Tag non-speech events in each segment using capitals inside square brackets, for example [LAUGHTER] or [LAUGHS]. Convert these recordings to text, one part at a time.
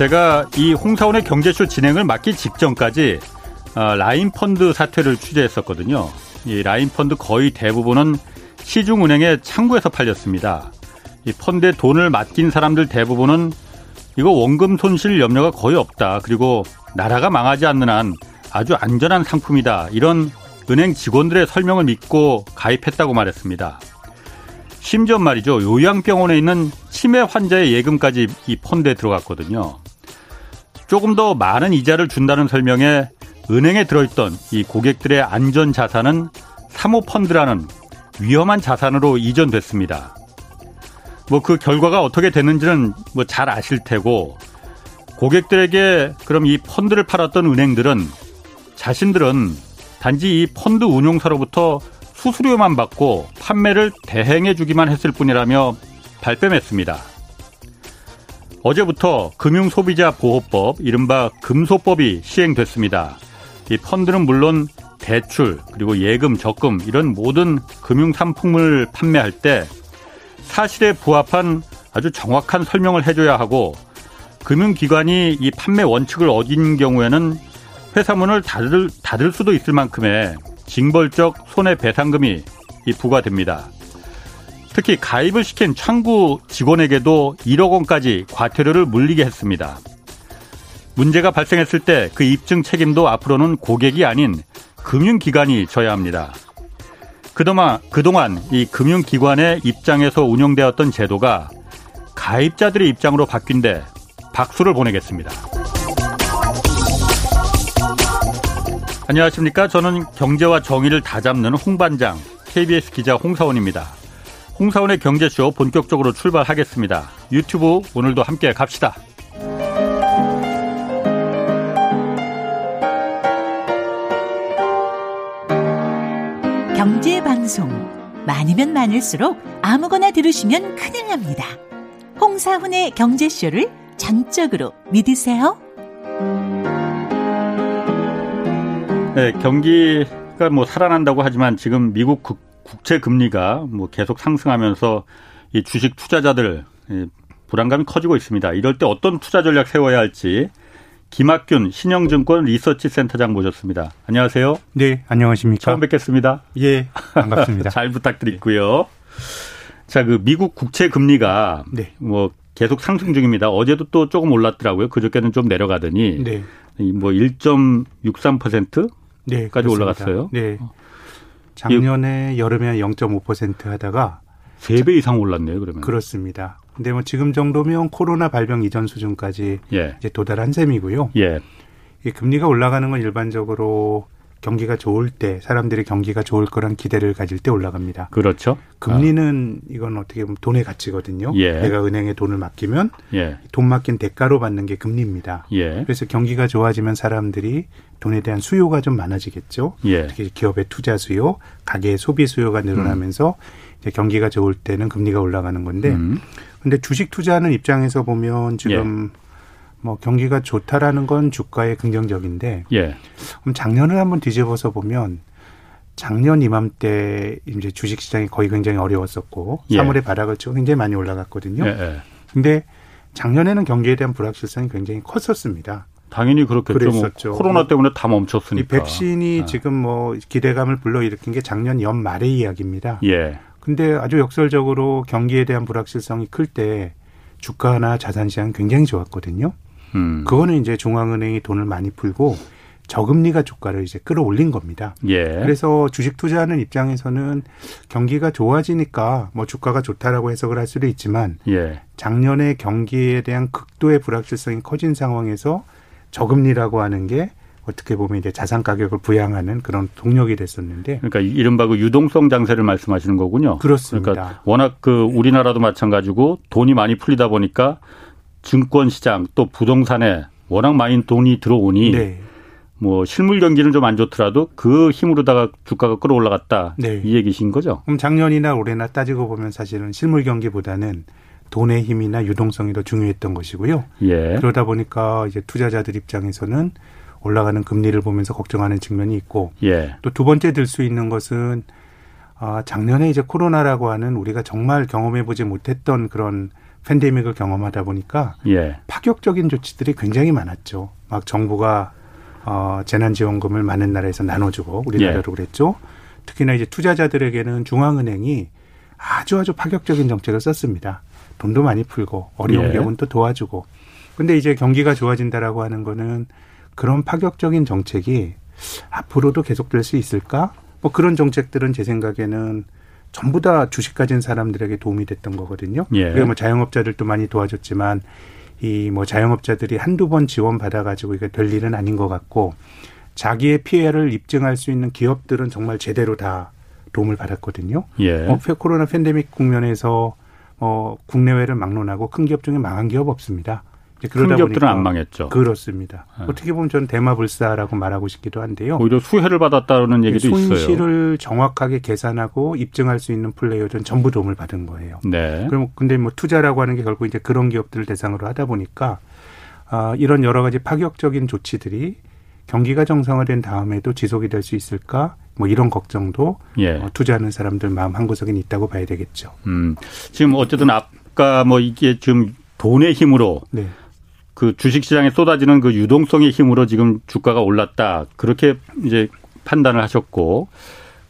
제가 이 홍사원의 경제쇼 진행을 맡기 직전까지 어, 라인 펀드 사태를 취재했었거든요. 이 라인 펀드 거의 대부분은 시중은행의 창구에서 팔렸습니다. 이 펀드에 돈을 맡긴 사람들 대부분은 이거 원금 손실 염려가 거의 없다. 그리고 나라가 망하지 않는 한 아주 안전한 상품이다. 이런 은행 직원들의 설명을 믿고 가입했다고 말했습니다. 심지어 말이죠. 요양병원에 있는 치매 환자의 예금까지 이 펀드에 들어갔거든요. 조금 더 많은 이자를 준다는 설명에 은행에 들어있던 이 고객들의 안전 자산은 사모펀드라는 위험한 자산으로 이전됐습니다. 뭐 그 결과가 어떻게 됐는지는 뭐 잘 아실 테고 고객들에게 그럼 이 펀드를 팔았던 은행들은 자신들은 단지 이 펀드 운용사로부터 수수료만 받고 판매를 대행해 주기만 했을 뿐이라며 발뺌했습니다. 어제부터 금융소비자보호법, 이른바 금소법이 시행됐습니다. 이 펀드는 물론 대출, 그리고 예금, 적금, 이런 모든 금융상품을 판매할 때 사실에 부합한 아주 정확한 설명을 해줘야 하고 금융기관이 이 판매 원칙을 어긴 경우에는 회사문을 닫을, 닫을 수도 있을 만큼의 징벌적 손해배상금이 부과됩니다. 특히 가입을 시킨 창구 직원에게도 1억 원까지 과태료를 물리게 했습니다. 문제가 발생했을 때 그 입증 책임도 앞으로는 고객이 아닌 금융기관이 져야 합니다. 그동안, 그동안 이 금융기관의 입장에서 운영되었던 제도가 가입자들의 입장으로 바뀐데 박수를 보내겠습니다. 안녕하십니까. 저는 경제와 정의를 다잡는 홍반장, KBS 기자 홍사원입니다. 홍사원의 경제쇼 본격적으로 출발하겠습니다. 유튜브 오늘도 함께 갑시다. 경제 방송 많으면 많을수록 아무거나 들으시면 큰일 납니다. 홍사훈의 경제쇼를 전적으로 믿으세요. 네, 경기가 뭐 살아난다고 하지만 지금 미국 국, 제 금리가 뭐 계속 상승하면서 이 주식 투자자들 불안감이 커지고 있습니다. 이럴 때 어떤 투자 전략 세워야 할지 김학균 신영증권 리서치 센터장 모셨습니다. 안녕하세요. 네, 안녕하십니까. 처음 뵙겠습니다. 예, 반갑습니다. [LAUGHS] 잘 부탁드리고요. 자, 그 미국 국채 금리가 네. 뭐 계속 상승 중입니다. 어제도 또 조금 올랐더라고요. 그저께는 좀 내려가더니 네. 뭐 1.63%? 네, 까지 올라갔어요. 네. 작년에 여름에 0.5% 하다가 3배 이상 올랐네요, 그러면. 그렇습니다. 근데 뭐 지금 정도면 코로나 발병 이전 수준까지 예. 이제 도달한 셈이고요. 예. 이 금리가 올라가는 건 일반적으로 경기가 좋을 때 사람들이 경기가 좋을 거란 기대를 가질 때 올라갑니다. 그렇죠. 금리는 아. 이건 어떻게 보면 돈의 가치거든요. 예. 내가 은행에 돈을 맡기면 예. 돈 맡긴 대가로 받는 게 금리입니다. 예. 그래서 경기가 좋아지면 사람들이 돈에 대한 수요가 좀 많아지겠죠. 예. 특히 기업의 투자 수요, 가계의 소비 수요가 늘어나면서 음. 이제 경기가 좋을 때는 금리가 올라가는 건데, 음. 근데 주식 투자하는 입장에서 보면 지금 예. 뭐 경기가 좋다라는 건 주가에 긍정적인데 예. 그럼 작년을 한번 뒤집어서 보면 작년 이맘때 이제 주식 시장이 거의 굉장히 어려웠었고 예. 3월에 바닥을 치고 굉장히 많이 올라갔거든요. 예, 예. 근데 작년에는 경기에 대한 불확실성이 굉장히 컸었습니다. 당연히 그렇겠죠. 뭐 그랬었죠. 뭐 코로나 때문에 다 멈췄으니까. 이 백신이 아. 지금 뭐 기대감을 불러일으킨 게 작년 연말의 이야기입니다. 예. 근데 아주 역설적으로 경기에 대한 불확실성이 클 때 주가나 자산 시장 굉장히 좋았거든요. 음. 그거는 이제 중앙은행이 돈을 많이 풀고 저금리가 주가를 이제 끌어올린 겁니다. 예. 그래서 주식 투자하는 입장에서는 경기가 좋아지니까 뭐 주가가 좋다라고 해석을 할 수도 있지만 예. 작년에 경기에 대한 극도의 불확실성이 커진 상황에서 저금리라고 하는 게 어떻게 보면 이제 자산 가격을 부양하는 그런 동력이 됐었는데. 그러니까 이른바 그 유동성 장세를 말씀하시는 거군요. 그렇습니다. 그러니까 워낙 그 우리나라도 마찬가지고 돈이 많이 풀리다 보니까 증권 시장 또 부동산에 워낙 많이 돈이 들어오니 네. 뭐 실물 경기는 좀 안 좋더라도 그 힘으로다가 주가가 끌어올라갔다 네. 이 얘기신 거죠? 그럼 작년이나 올해나 따지고 보면 사실은 실물 경기보다는 돈의 힘이나 유동성이 더 중요했던 것이고요. 예. 그러다 보니까 이제 투자자들 입장에서는 올라가는 금리를 보면서 걱정하는 측면이 있고 예. 또두 번째 들 수 있는 것은 아, 작년에 이제 코로나라고 하는 우리가 정말 경험해 보지 못했던 그런 팬데믹을 경험하다 보니까 예. 파격적인 조치들이 굉장히 많았죠. 막 정부가 어, 재난지원금을 많은 나라에서 나눠주고 우리나라도 예. 그랬죠. 특히나 이제 투자자들에게는 중앙은행이 아주 아주 파격적인 정책을 썼습니다. 돈도 많이 풀고 어려운 예. 경우는 또 도와주고. 근데 이제 경기가 좋아진다라고 하는 거는 그런 파격적인 정책이 앞으로도 계속될 수 있을까? 뭐 그런 정책들은 제 생각에는 전부 다 주식 가진 사람들에게 도움이 됐던 거거든요. 예. 그리고 뭐 자영업자들도 많이 도와줬지만 이 뭐 자영업자들이 한두 번 지원 받아가지고 이게 될 일은 아닌 것 같고 자기의 피해를 입증할 수 있는 기업들은 정말 제대로 다 도움을 받았거든요. 예. 어, 코로나 팬데믹 국면에서 어, 국내외를 막론하고 큰 기업 중에 망한 기업 없습니다. 그러다 기업들은 안 망했죠. 그렇습니다. 네. 어떻게 보면 저는 대마불사라고 말하고 싶기도 한데요. 오히려 수혜를 받았다는 얘기도 손실을 있어요. 손실을 정확하게 계산하고 입증할 수 있는 플레이어들은 전부 도움을 받은 거예요. 네. 그럼 근데 뭐 투자라고 하는 게 결국 이제 그런 기업들을 대상으로 하다 보니까 아, 이런 여러 가지 파격적인 조치들이 경기가 정상화된 다음에도 지속이 될 수 있을까? 뭐 이런 걱정도 예. 어, 투자하는 사람들 마음 한구석에 있다고 봐야 되겠죠. 음, 지금 어쨌든 아까 뭐 이게 지금 돈의 힘으로 네. 그 주식시장에 쏟아지는 그 유동성의 힘으로 지금 주가가 올랐다. 그렇게 이제 판단을 하셨고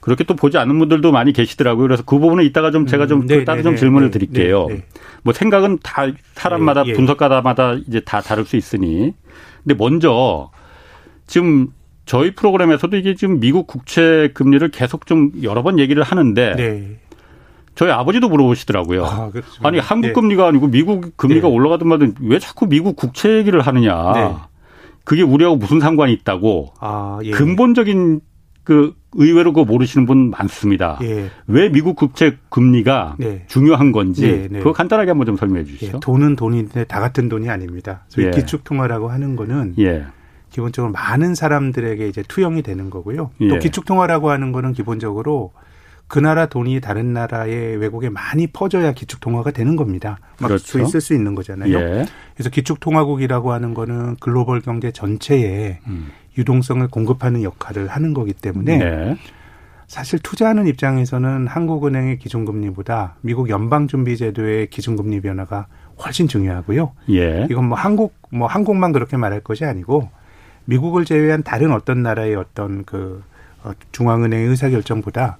그렇게 또 보지 않는 분들도 많이 계시더라고요. 그래서 그 부분은 이따가 좀 제가 좀 음, 네, 따로 네, 좀 네, 질문을 네, 드릴게요. 네, 네, 뭐 생각은 다 사람마다 예. 분석가마다 이제 다 다를 수 있으니. 근데 먼저 지금 저희 프로그램에서도 이게 지금 미국 국채 금리를 계속 좀 여러 번 얘기를 하는데 저희 아버지도 물어보시더라고요. 아, 니 한국 네. 금리가 아니고 미국 금리가 네. 올라가든 말든 왜 자꾸 미국 국채 얘기를 하느냐. 네. 그게 우리하고 무슨 상관이 있다고. 아, 예. 근본적인 그 의외로 그거 모르시는 분 많습니다. 예. 왜 미국 국채 금리가 네. 중요한 건지 네, 네. 그거 간단하게 한번 좀 설명해 주시죠. 예. 돈은 돈인데 다 같은 돈이 아닙니다. 저희 예. 기축통화라고 하는 거는 예. 기본적으로 많은 사람들에게 이제 투영이 되는 거고요. 또 예. 기축통화라고 하는 거는 기본적으로 그 나라 돈이 다른 나라의 외국에 많이 퍼져야 기축 통화가 되는 겁니다. 막 그렇죠. 있을 수 있는 거잖아요. 예. 그래서 기축 통화국이라고 하는 거는 글로벌 경제 전체에 음. 유동성을 공급하는 역할을 하는 거기 때문에 네. 사실 투자하는 입장에서는 한국은행의 기준금리보다 미국 연방준비제도의 기준금리 변화가 훨씬 중요하고요. 예. 이건 뭐 한국 뭐 한국만 그렇게 말할 것이 아니고 미국을 제외한 다른 어떤 나라의 어떤 그 어, 중앙은행의 의사결정보다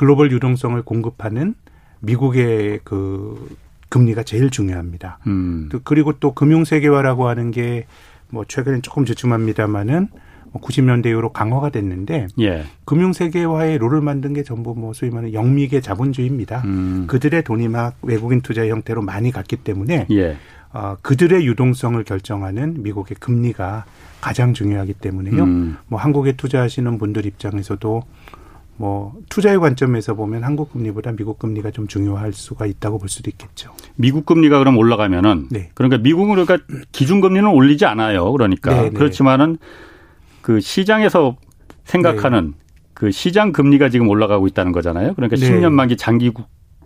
글로벌 유동성을 공급하는 미국의 그 금리가 제일 중요합니다. 음. 그리고 또 금융 세계화라고 하는 게 뭐 최근엔 조금 주춤합니다마는 90년대 뭐 이후로 강화가 됐는데 예. 금융 세계화의 룰을 만든 게 전부 뭐 소위 말하는 영미계 자본주의입니다. 음. 그들의 돈이 막 외국인 투자 형태로 많이 갔기 때문에 예. 어, 그들의 유동성을 결정하는 미국의 금리가 가장 중요하기 때문에요. 음. 뭐 한국에 투자하시는 분들 입장에서도 뭐 투자의 관점에서 보면 한국 금리보다 미국 금리가 좀 중요할 수가 있다고 볼 수도 있겠죠. 미국 금리가 그럼 올라가면은 네. 그러니까 미국은 그러니까 기준 금리는 올리지 않아요. 그러니까 네, 네. 그렇지만은 그 시장에서 생각하는 네. 그 시장 금리가 지금 올라가고 있다는 거잖아요. 그러니까 네. 10년 만기 장기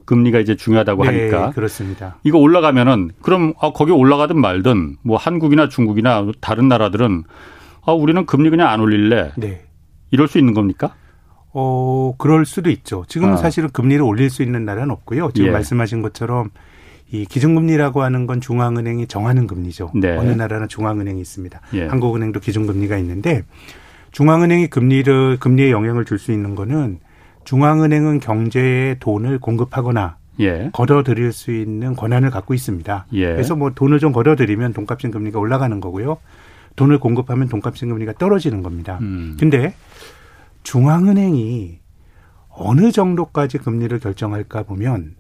금리가 이제 중요하다고 네, 하니까 그렇습니다. 이거 올라가면은 그럼 아 거기 올라가든 말든 뭐 한국이나 중국이나 다른 나라들은 아 우리는 금리 그냥 안 올릴래. 이럴 수 있는 겁니까? 어, 그럴 수도 있죠. 지금 은 아. 사실은 금리를 올릴 수 있는 나라는 없고요. 지금 예. 말씀하신 것처럼 이 기준금리라고 하는 건 중앙은행이 정하는 금리죠. 네. 어느 나라는 중앙은행이 있습니다. 예. 한국은행도 기준금리가 있는데 중앙은행이 금리를 금리에 영향을 줄 수 있는 거는 중앙은행은 경제에 돈을 공급하거나 예. 걸어들일 수 있는 권한을 갖고 있습니다. 예. 그래서 뭐 돈을 좀 걸어들이면 돈값인 금리가 올라가는 거고요. 돈을 공급하면 돈값인 금리가 떨어지는 겁니다. 음. 근데 중앙은행이 어느 정도까지 금리를 결정할까 보면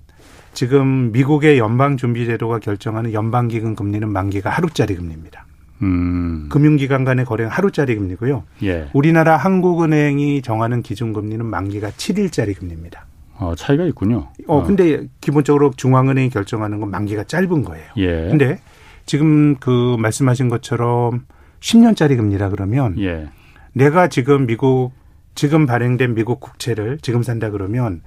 지금 미국의 연방준비제도가 결정하는 연방기금 금리는 만기가 하루짜리 금리입니다. 음. 금융기관 간의 거래는 하루짜리 금리고요. 예. 우리나라 한국은행이 정하는 기준금리는 만기가 7일짜리 금리입니다. 어, 차이가 있군요. 어, 어, 근데 기본적으로 중앙은행이 결정하는 건 만기가 짧은 거예요. 예. 근데 지금 그 말씀하신 것처럼 10년짜리 금리라 그러면 예. 내가 지금 미국 지금 발행된 미국 국채를 지금 산다 그러면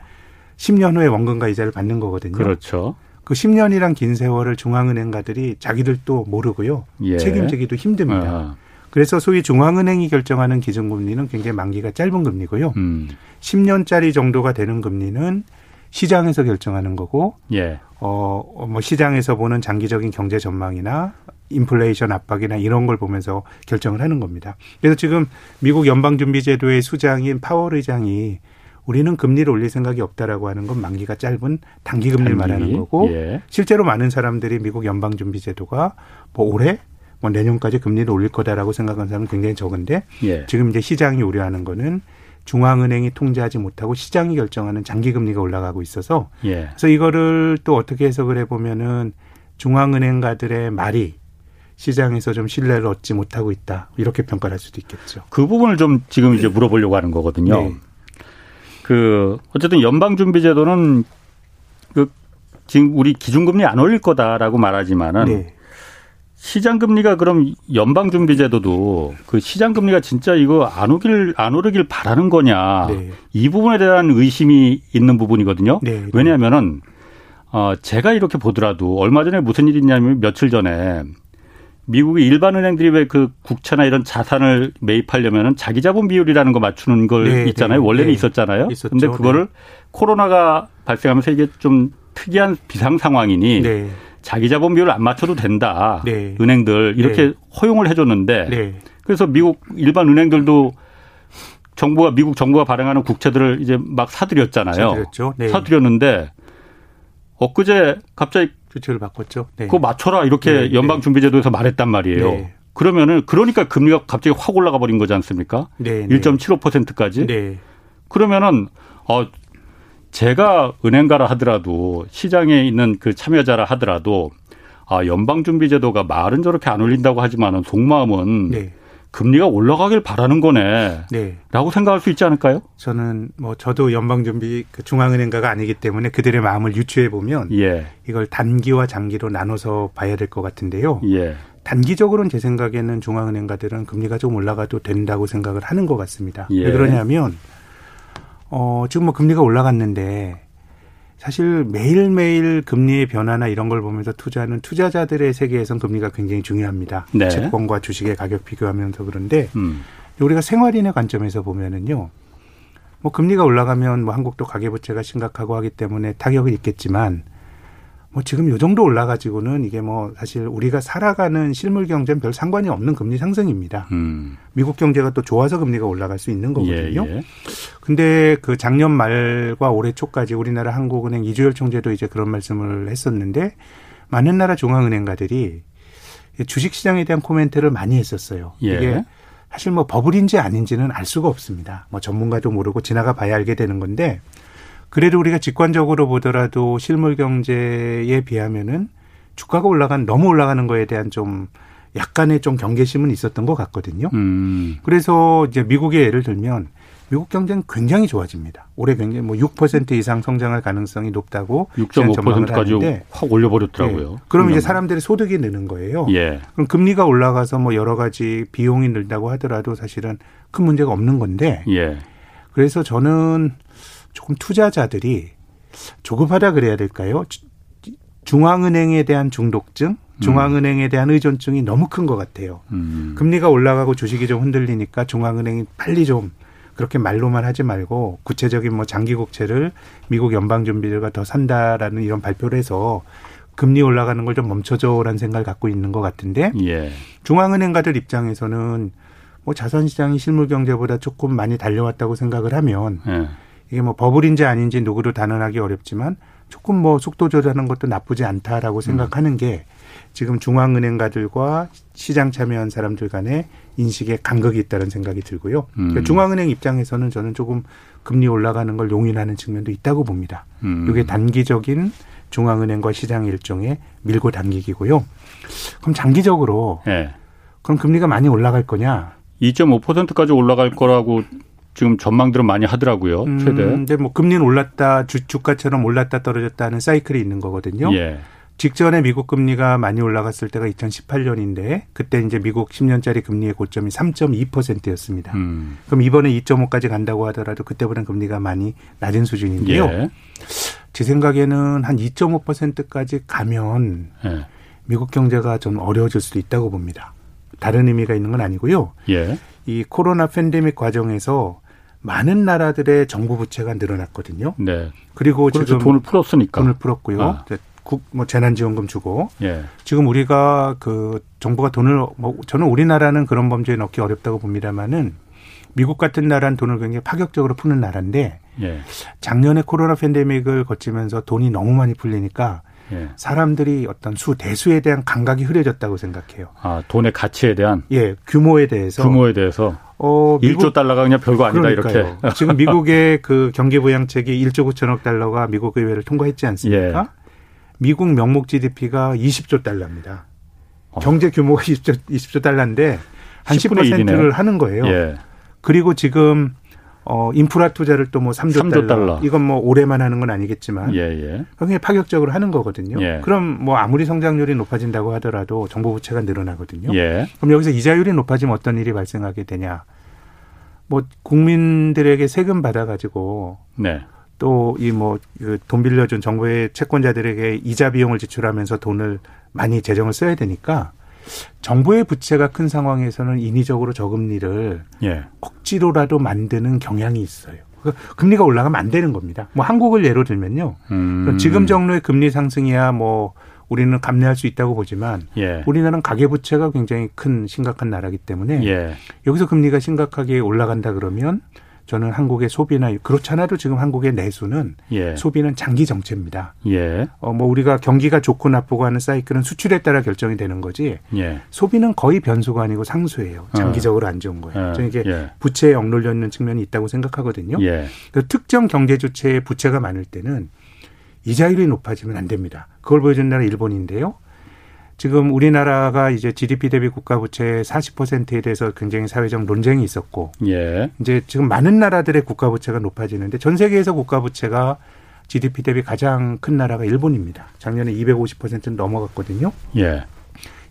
10년 후에 원금과 이자를 받는 거거든요. 그렇죠. 그 10년이란 긴 세월을 중앙은행가들이 자기들도 모르고요. 예. 책임지기도 힘듭니다. 아. 그래서 소위 중앙은행이 결정하는 기준금리는 굉장히 만기가 짧은 금리고요. 음. 10년짜리 정도가 되는 금리는 시장에서 결정하는 거고 예. 어, 뭐 시장에서 보는 장기적인 경제 전망이나 인플레이션 압박이나 이런 걸 보면서 결정을 하는 겁니다. 그래서 지금 미국 연방준비제도의 수장인 파월 의장이 우리는 금리를 올릴 생각이 없다라고 하는 건 만기가 짧은 단기 금리를. 말하는 거고 예. 실제로 많은 사람들이 미국 연방준비제도가 뭐 올해 뭐 내년까지 금리를 올릴 거다라고 생각하는 사람은 굉장히 적은데 예. 지금 이제 시장이 우려하는 거는 중앙은행이 통제하지 못하고 시장이 결정하는 장기 금리가 올라가고 있어서 예. 그래서 이거를 또 어떻게 해석을 해보면은 중앙은행가들의 말이 시장에서 좀 신뢰를 얻지 못하고 있다 이렇게 평가를 할 수도 있겠죠. 그 부분을 좀 지금 이제 물어보려고 하는 거거든요. 네. 그 어쨌든 연방준비제도는 그 지금 우리 기준금리 안 올릴 거다라고 말하지만은 네. 시장 금리가 그럼 연방 준비 제도도 그 시장 금리가 진짜 이거 안 오길 안 오르길 바라는 거냐 네. 이 부분에 대한 의심이 있는 부분이거든요. 네. 네. 왜냐하면은 어 제가 이렇게 보더라도 얼마 전에 무슨 일이 있냐면 며칠 전에 미국의 일반 은행들이 왜 그 국채나 이런 자산을 매입하려면은 자기 자본 비율이라는 거 맞추는 걸 네, 있잖아요. 네, 원래는 네. 있었잖아요. 있었죠. 근데 그거를 네. 코로나가 발생하면서 이게 좀 특이한 비상 상황이니 네. 자기 자본 비율을 안 맞춰도 된다. 네. 은행들 이렇게 네. 허용을 해 줬는데 네. 그래서 미국 일반 은행들도 정부가 미국 정부가 발행하는 국채들을 이제 막 사들였잖아요. 사들였죠. 네. 사들였는데 엊그제 갑자기 조치를 바꿨죠. 네. 그거 맞춰라 이렇게 네. 연방준비제도에서 말했단 말이에요. 네. 그러면은 그러니까 금리가 갑자기 확 올라가 버린 거지 않습니까? 네. 1.75%까지. 네. 그러면은 어 제가 은행가라 하더라도 시장에 있는 그 참여자라 하더라도 아 연방준비제도가 말은 저렇게 안 올린다고 하지만은 속마음은 네. 금리가 올라가길 바라는 거네. 네. 라고 생각할 수 있지 않을까요? 저는 뭐 저도 연방준비 그 중앙은행가가 아니기 때문에 그들의 마음을 유추해 보면 예. 이걸 단기와 장기로 나눠서 봐야 될 것 같은데요. 예. 단기적으로는 제 생각에는 중앙은행가들은 금리가 좀 올라가도 된다고 생각을 하는 것 같습니다. 예. 왜 그러냐면 어, 지금 뭐 금리가 올라갔는데 사실 매일매일 금리의 변화나 이런 걸 보면서 투자하는 투자자들의 세계에선 금리가 굉장히 중요합니다. 네. 채권과 주식의 가격 비교하면서 그런데 음. 우리가 생활인의 관점에서 보면은요. 뭐 금리가 올라가면 뭐 한국도 가계부채가 심각하고 하기 때문에 타격이 있겠지만 뭐 지금 요 정도 올라가지고는 이게 뭐 사실 우리가 살아가는 실물 경제는 별 상관이 없는 금리 상승입니다. 음. 미국 경제가 또 좋아서 금리가 올라갈 수 있는 거거든요. 예, 예. 근데 그 작년 말과 올해 초까지 우리나라 한국은행 이주열 총재도 이제 그런 말씀을 했었는데 많은 나라 중앙은행가들이 주식 시장에 대한 코멘트를 많이 했었어요. 예. 이게 사실 뭐 버블인지 아닌지는 알 수가 없습니다. 뭐 전문가도 모르고 지나가 봐야 알게 되는 건데 그래도 우리가 직관적으로 보더라도 실물 경제에 비하면은 주가가 올라간 너무 올라가는 거에 대한 좀 약간의 좀 경계심은 있었던 것 같거든요. 음. 그래서 이제 미국의 예를 들면 미국 경제는 굉장히 좋아집니다. 올해 굉장히 뭐 6% 이상 성장할 가능성이 높다고 6.5%까지 확 올려버렸더라고요. 네. 그럼 이제 사람들의 소득이 느는 거예요. 예. 그럼 금리가 올라가서 뭐 여러 가지 비용이 늘다고 하더라도 사실은 큰 문제가 없는 건데. 예. 그래서 저는 조금 투자자들이 조급하다 그래야 될까요? 중앙은행에 대한 중독증, 중앙은행에 대한 의존증이 너무 큰 것 같아요. 음. 금리가 올라가고 주식이 좀 흔들리니까 중앙은행이 빨리 좀 그렇게 말로만 하지 말고 구체적인 뭐 장기 국채를 미국 연방 준비제가 더 산다라는 이런 발표를 해서 금리 올라가는 걸 좀 멈춰줘라는 생각을 갖고 있는 것 같은데 예. 중앙은행가들 입장에서는 뭐 자산시장이 실물 경제보다 조금 많이 달려왔다고 생각을 하면 예. 이게 뭐 버블인지 아닌지 누구도 단언하기 어렵지만 조금 뭐 속도 조절하는 것도 나쁘지 않다라고 생각하는 음. 게 지금 중앙은행가들과 시장 참여한 사람들 간의 인식에 간극이 있다는 생각이 들고요. 음. 그러니까 중앙은행 입장에서는 저는 조금 금리 올라가는 걸 용인하는 측면도 있다고 봅니다. 음. 이게 단기적인 중앙은행과 시장 일종의 밀고 당기기고요. 그럼 장기적으로 네. 그럼 금리가 많이 올라갈 거냐? 2.5%까지 올라갈 거라고 지금 전망들은 많이 하더라고요. 음, 최대. 음, 근데 뭐 금리는 올랐다 주, 주가처럼 올랐다 떨어졌다는 사이클이 있는 거거든요. 예. 직전에 미국 금리가 많이 올라갔을 때가 2018년인데 그때 이제 미국 10년짜리 금리의 고점이 3.2%였습니다. 음. 그럼 이번에 2.5까지 간다고 하더라도 그때보다는 금리가 많이 낮은 수준인데요. 예. 제 생각에는 한 2.5%까지 가면 예. 미국 경제가 좀 어려워질 수도 있다고 봅니다. 다른 의미가 있는 건 아니고요. 예. 이 코로나 팬데믹 과정에서 많은 나라들의 정부 부채가 늘어났거든요. 네. 그리고 지금 돈을 풀었으니까 돈을 풀었고요. 아. 국, 뭐 재난지원금 주고 예. 지금 우리가 그 정부가 돈을 뭐 저는 우리나라는 그런 범죄에 넣기 어렵다고 봅니다만은 미국 같은 나라는 돈을 굉장히 파격적으로 푸는 나라인데 예. 작년에 코로나 팬데믹을 거치면서 돈이 너무 많이 풀리니까 예. 사람들이 어떤 수 대수에 대한 감각이 흐려졌다고 생각해요. 아 돈의 가치에 대한 예 규모에 대해서 규모에 대해서 어, 미국, 1조 달러가 그냥 별거 아니다 그러니까요. 이렇게 지금 미국의 [LAUGHS] 그 경기 부양책이 1조 9천억 달러가 미국 의회를 통과했지 않습니까? 예. 미국 명목 GDP가 20조 달러입니다. 어. 경제 규모가 20조 20조 달러인데 한 10%를 하는 거예요. 예. 그리고 지금 어, 인프라 투자를 또 뭐 3조, 3조 달러. 달러. 이건 뭐 올해만 하는 건 아니겠지만 예, 예. 굉장히 파격적으로 하는 거거든요. 예. 그럼 뭐 아무리 성장률이 높아진다고 하더라도 정부 부채가 늘어나거든요. 예. 그럼 여기서 이자율이 높아지면 어떤 일이 발생하게 되냐? 뭐 국민들에게 세금 받아 가지고 네. 또이 뭐 돈 빌려준 정부의 채권자들에게 이자 비용을 지출하면서 돈을 많이 재정을 써야 되니까 정부의 부채가 큰 상황에서는 인위적으로 저금리를 예. 억지로라도 만드는 경향이 있어요. 그 금리가 올라가면 안 되는 겁니다. 뭐 한국을 예로 들면요. 음. 지금 정도의 금리 상승이야 뭐 우리는 감내할 수 있다고 보지만 예. 우리나라는 가계 부채가 굉장히 큰 심각한 나라기 때문에 예. 여기서 금리가 심각하게 올라간다 그러면 저는 한국의 소비나 그렇지 않아도 지금 한국의 내수는 예. 소비는 장기 정체입니다. 예. 어, 뭐 우리가 경기가 좋고 나쁘고 하는 사이클은 수출에 따라 결정이 되는 거지. 예. 소비는 거의 변수가 아니고 상수예요. 장기적으로 어. 안 좋은 거예요. 어. 저는 이게 예. 부채에 억눌려 있는 측면이 있다고 생각하거든요. 예. 그 특정 경제 주체에 부채가 많을 때는 이자율이 높아지면 안 됩니다. 그걸 보여준 나라 일본인데요. 지금 우리나라가 이제 GDP 대비 국가 부채 40%에 대해서 굉장히 사회적 논쟁이 있었고 예. 이제 지금 많은 나라들의 국가 부채가 높아지는데 전 세계에서 국가 부채가 GDP 대비 가장 큰 나라가 일본입니다. 작년에 250%는 넘어갔거든요. 예.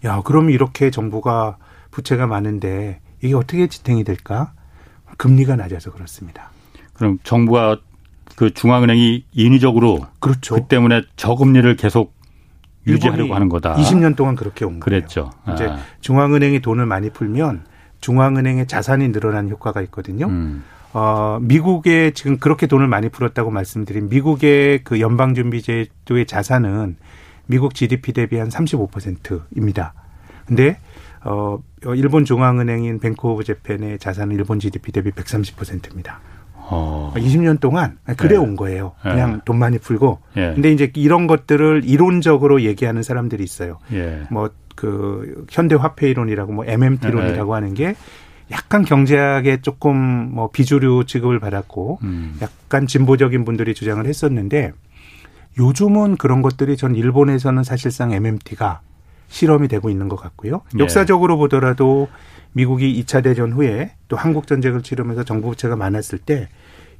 야, 그럼 이렇게 정부가 부채가 많은데 이게 어떻게 지탱이 될까? 금리가 낮아서 그렇습니다. 그럼 정부가 그 중앙은행이 인위적으로 그렇죠. 그 때문에 저금리를 계속 유지하려고 하는 거다. 20년 동안 그렇게 온 그랬죠. 거예요. 이제 아. 중앙은행이 돈을 많이 풀면 중앙은행의 자산이 늘어나는 효과가 있거든요. 음. 어, 미국에 지금 그렇게 돈을 많이 풀었다고 말씀드린 미국의 그 연방준비제도의 자산은 미국 GDP 대비 한 35%입니다. 근데 어, 일본 중앙은행인 Bank of Japan의 자산은 일본 GDP 대비 130%입니다. 어. 20년 동안 그래 네. 온 거예요. 그냥 네. 돈 많이 풀고. 예. 근데 이제 이런 것들을 이론적으로 얘기하는 사람들이 있어요. 예. 뭐그 현대 화폐 이론이라고 뭐 MMT론이라고 네. 하는 게 약간 경제학에 조금 뭐 비주류 취급을 받았고 음. 약간 진보적인 분들이 주장을 했었는데 요즘은 그런 것들이 전 일본에서는 사실상 MMT가 실험이 되고 있는 것 같고요. 예. 역사적으로 보더라도 미국이 2차 대전 후에 또 한국 전쟁을 치르면서 정부 부채가 많았을 때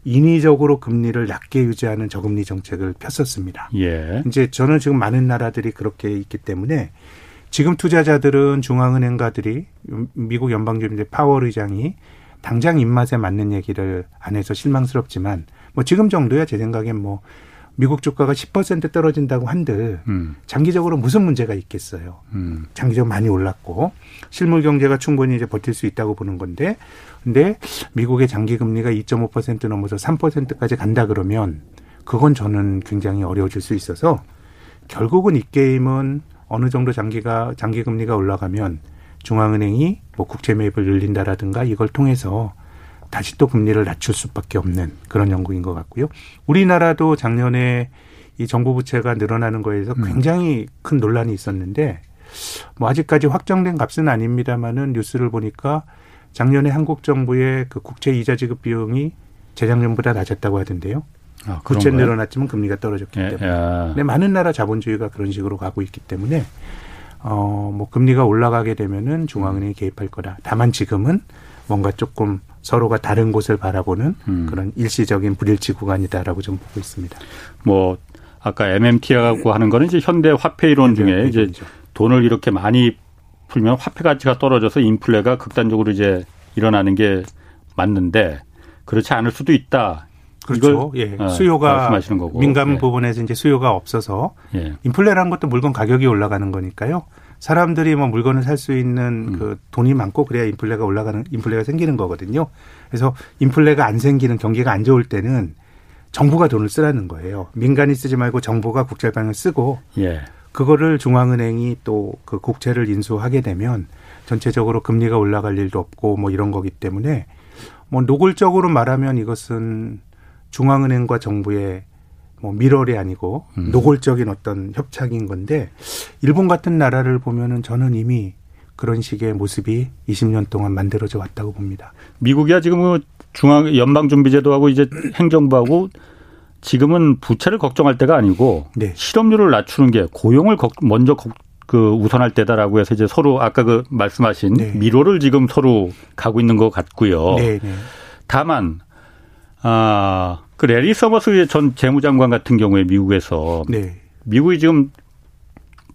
인위적으로 금리를 낮게 유지하는 저금리 정책을 폈었습니다. 예. 이제 저는 지금 많은 나라들이 그렇게 있기 때문에 지금 투자자들은 중앙은행가들이 미국 연방준비 파월 의장이 당장 입맛에 맞는 얘기를 안 해서 실망스럽지만 뭐 지금 정도야 제 생각엔 뭐 미국 주가가 10% 떨어진다고 한들 음. 장기적으로 무슨 문제가 있겠어요. 음. 장기적으로 많이 올랐고 실물 경제가 충분히 이제 버틸 수 있다고 보는 건데 근데 미국의 장기 금리가 2.5% 넘어서 3%까지 간다 그러면 그건 저는 굉장히 어려워질 수 있어서 결국은 이 게임은 어느 정도 장기가 장기 금리가 올라가면 중앙은행이 뭐 국채 매입을 늘린다라든가 이걸 통해서 다시 또 금리를 낮출 수밖에 없는 그런 영국인 것 같고요. 우리나라도 작년에 이 정부 부채가 늘어나는 거에서 음. 굉장히 큰 논란이 있었는데 뭐 아직까지 확정된 값은 아닙니다만은 뉴스를 보니까 작년에 한국 정부의 그 국채 이자 지급 비용이 재작년보다 낮았다고 하던데요. 아, 부채 늘어났지만 금리가 떨어졌기 예, 때문에. 예. 근데 많은 나라 자본주의가 그런 식으로 가고 있기 때문에 어 뭐 금리가 올라가게 되면은 중앙은행이 개입할 거다. 다만 지금은 뭔가 조금 서로가 다른 곳을 바라보는 음. 그런 일시적인 불일치 구간이다라고 좀 보고 있습니다. 뭐 아까 MMT라고 하는 거는 이제 현대 화폐 이론 네, 중에 이제 돈을 이렇게 많이 풀면 화폐 가치가 떨어져서 인플레가 극단적으로 이제 일어나는 게 맞는데 그렇지 않을 수도 있다. 그렇죠. 예. 어, 수요가. 민감 예. 부분에서 이제 수요가 없어서 예. 인플레라는 것도 물건 가격이 올라가는 거니까요. 사람들이 뭐 물건을 살 수 있는 음. 그 돈이 많고 그래야 인플레가 올라가는 인플레가 생기는 거거든요. 그래서 인플레가 안 생기는 경기가 안 좋을 때는 정부가 돈을 쓰라는 거예요. 민간이 쓰지 말고 정부가 국제방을 쓰고 예. 그거를 중앙은행이 또 그 국채를 인수하게 되면 전체적으로 금리가 올라갈 일도 없고 뭐 이런 거기 때문에 뭐 노골적으로 말하면 이것은 중앙은행과 정부의 뭐 밀월이 아니고 음. 노골적인 어떤 협착인 건데 일본 같은 나라를 보면은 저는 이미 그런 식의 모습이 20년 동안 만들어져 왔다고 봅니다. 미국이야 지금 뭐 중앙 연방 준비제도하고 이제 행정부하고 지금은 부채를 걱정할 때가 아니고 네. 실업률을 낮추는 게 고용을 먼저 그 우선할 때다라고 해서 이제 서로 아까 그 말씀하신 네. 미로를 지금 서로 가고 있는 것 같고요. 네, 네. 다만 아 그 레리 서머스 전 재무장관 같은 경우에 미국에서 네. 미국이 지금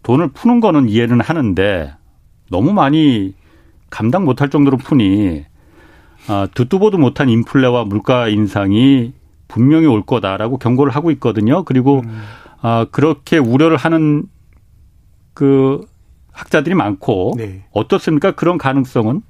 돈을 푸는 거는 이해는 하는데 너무 많이 감당 못할 정도로 푸니 아, 듣도 보도 못한 인플레와 물가 인상이 분명히 올 거다라고 경고를 하고 있거든요. 그리고 음. 아, 그렇게 우려를 하는 그 학자들이 많고 네. 어떻습니까? 그런 가능성은?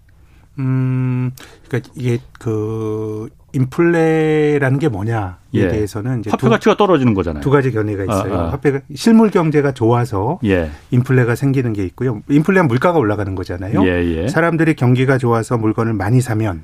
음, 그러니까 이게 그 인플레라는 게 뭐냐에 예. 대해서는 이제 화폐 두, 가치가 떨어지는 거잖아요. 두 가지 견해가 있어요. 아, 아. 화폐가 실물 경제가 좋아서 예. 인플레가 생기는 게 있고요. 인플레는 물가가 올라가는 거잖아요. 예, 예. 사람들이 경기가 좋아서 물건을 많이 사면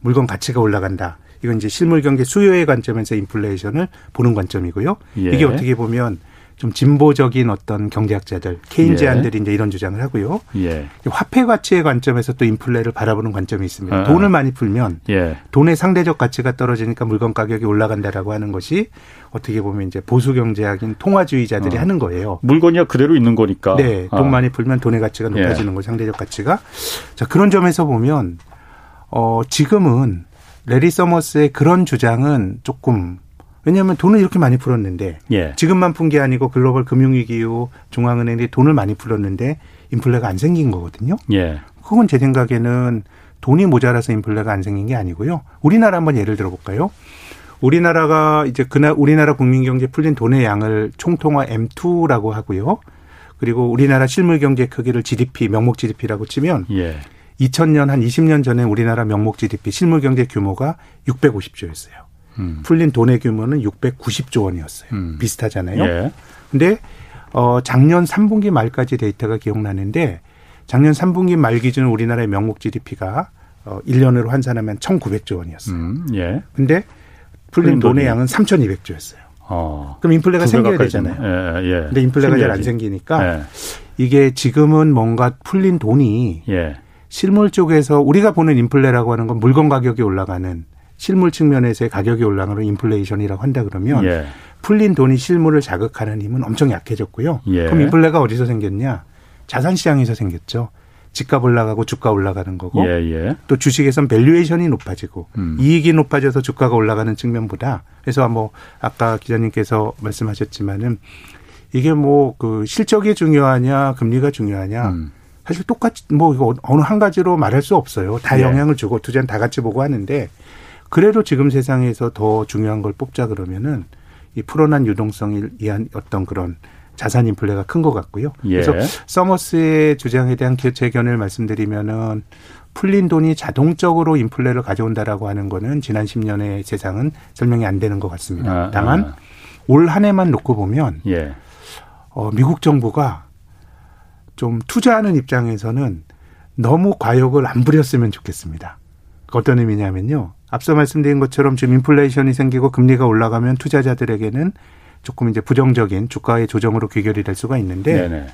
물건 가치가 올라간다. 이건 이제 실물 경제 수요의 관점에서 인플레이션을 보는 관점이고요. 예. 이게 어떻게 보면 좀 진보적인 어떤 경제학자들, 케인즈안들이 예. 이제 이런 주장을 하고요. 예. 화폐 가치의 관점에서 또 인플레를 바라보는 관점이 있습니다. 아. 돈을 많이 풀면 예. 돈의 상대적 가치가 떨어지니까 물건 가격이 올라간다라고 하는 것이 어떻게 보면 이제 보수 경제학인 통화주의자들이 어. 하는 거예요. 물건이 그대로 있는 거니까. 네, 돈 어. 많이 풀면 돈의 가치가 예. 높아지는 거 상대적 가치가. 자 그런 점에서 보면 어 지금은 레리 서머스의 그런 주장은 조금 왜냐하면 돈을 이렇게 많이 풀었는데 예. 지금만 푼 게 아니고 글로벌 금융위기 이후 중앙은행이 돈을 많이 풀었는데 인플레가 안 생긴 거거든요. 예. 그건 제 생각에는 돈이 모자라서 인플레가 안 생긴 게 아니고요. 우리나라 한번 예를 들어볼까요? 우리나라가 이제 그날 우리나라 국민 경제 풀린 돈의 양을 총통화 M2라고 하고요. 그리고 우리나라 실물 경제 크기를 GDP 명목 GDP라고 치면 예. 2000년 한 20년 전에 우리나라 명목 GDP 실물 경제 규모가 650조였어요. 음. 풀린 돈의 규모는 690조 원이었어요. 음. 비슷하잖아요. 예. 근데 어 작년 3분기 말까지 데이터가 기억나는데 작년 3분기 말 기준 우리나라의 명목 GDP가 어 1년으로 환산하면 1,900조 원이었어요. 음. 예. 근데 풀린 돈의 양은 3,200조였어요. 어. 그럼 인플레가 생겨야 되잖아요. 예, 예. 근데 인플레가 잘 안 생기니까 예. 이게 지금은 뭔가 풀린 돈이 예. 실물 쪽에서 우리가 보는 인플레라고 하는 건 물건 가격이 올라가는 실물 측면에서의 가격이 올라가는 인플레이션이라고 한다 그러면 예. 풀린 돈이 실물을 자극하는 힘은 엄청 약해졌고요. 예. 그럼 인플레가 어디서 생겼냐? 자산 시장에서 생겼죠. 집값 올라가고 주가 올라가는 거고 예예. 예. 또 주식에선 valuation이 높아지고 음. 이익이 높아져서 주가가 올라가는 측면보다 그래서 뭐 아까 기자님께서 말씀하셨지만은 이게 뭐 그 실적이 중요하냐 금리가 중요하냐 음. 사실 똑같이 뭐 이거 어느 한 가지로 말할 수 없어요. 다 예. 영향을 주고 투자는 다 같이 보고 하는데 그래도 지금 세상에서 더 중요한 걸 뽑자 그러면은 이 풀려난 유동성에 의한 어떤 그런 자산 인플레가 큰 것 같고요. 예. 그래서 서머스의 주장에 대한 제 견해를 말씀드리면은 풀린 돈이 자동적으로 인플레를 가져온다라고 하는 거는 지난 10년의 세상은 설명이 안 되는 것 같습니다. 아, 다만 아. 올한 해만 놓고 보면 예. 어, 미국 정부가 좀 투자하는 입장에서는 너무 과욕을 안 부렸으면 좋겠습니다. 어떤 의미냐면요. 앞서 말씀드린 것처럼 지금 인플레이션이 생기고 금리가 올라가면 투자자들에게는 조금 이제 부정적인 주가의 조정으로 귀결이 될 수가 있는데 네네.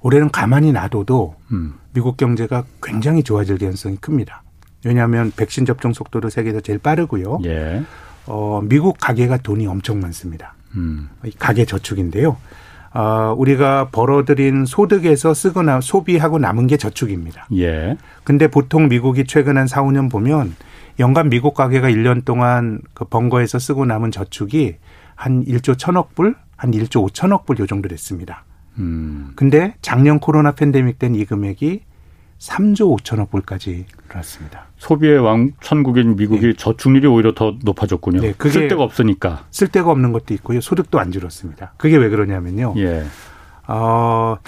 올해는 가만히 놔둬도 음. 미국 경제가 굉장히 좋아질 가능성이 큽니다. 왜냐하면 백신 접종 속도도 세계에서 제일 빠르고요. 예. 어, 미국 가계가 돈이 엄청 많습니다. 음. 가계 저축인데요. 어, 우리가 벌어들인 소득에서 쓰거나 소비하고 남은 게 저축입니다. 예. 근데 보통 미국이 최근 한 4, 5년 보면 연간 미국 가계가 1년 동안 그 번거에서 쓰고 남은 저축이 한 1조 1천억 불, 한 1조 5천억 불 요 정도 됐습니다. 음. 근데 작년 코로나 팬데믹 땐이 금액이 3조 5천억 불까지 올랐습니다. 소비의 왕 천국인 미국이 네. 저축률이 오히려 더 높아졌군요. 네, 그게 쓸 데가 없으니까. 쓸 데가 없는 것도 있고요. 소득도 안 줄었습니다. 그게 왜 그러냐면요. 예. 어,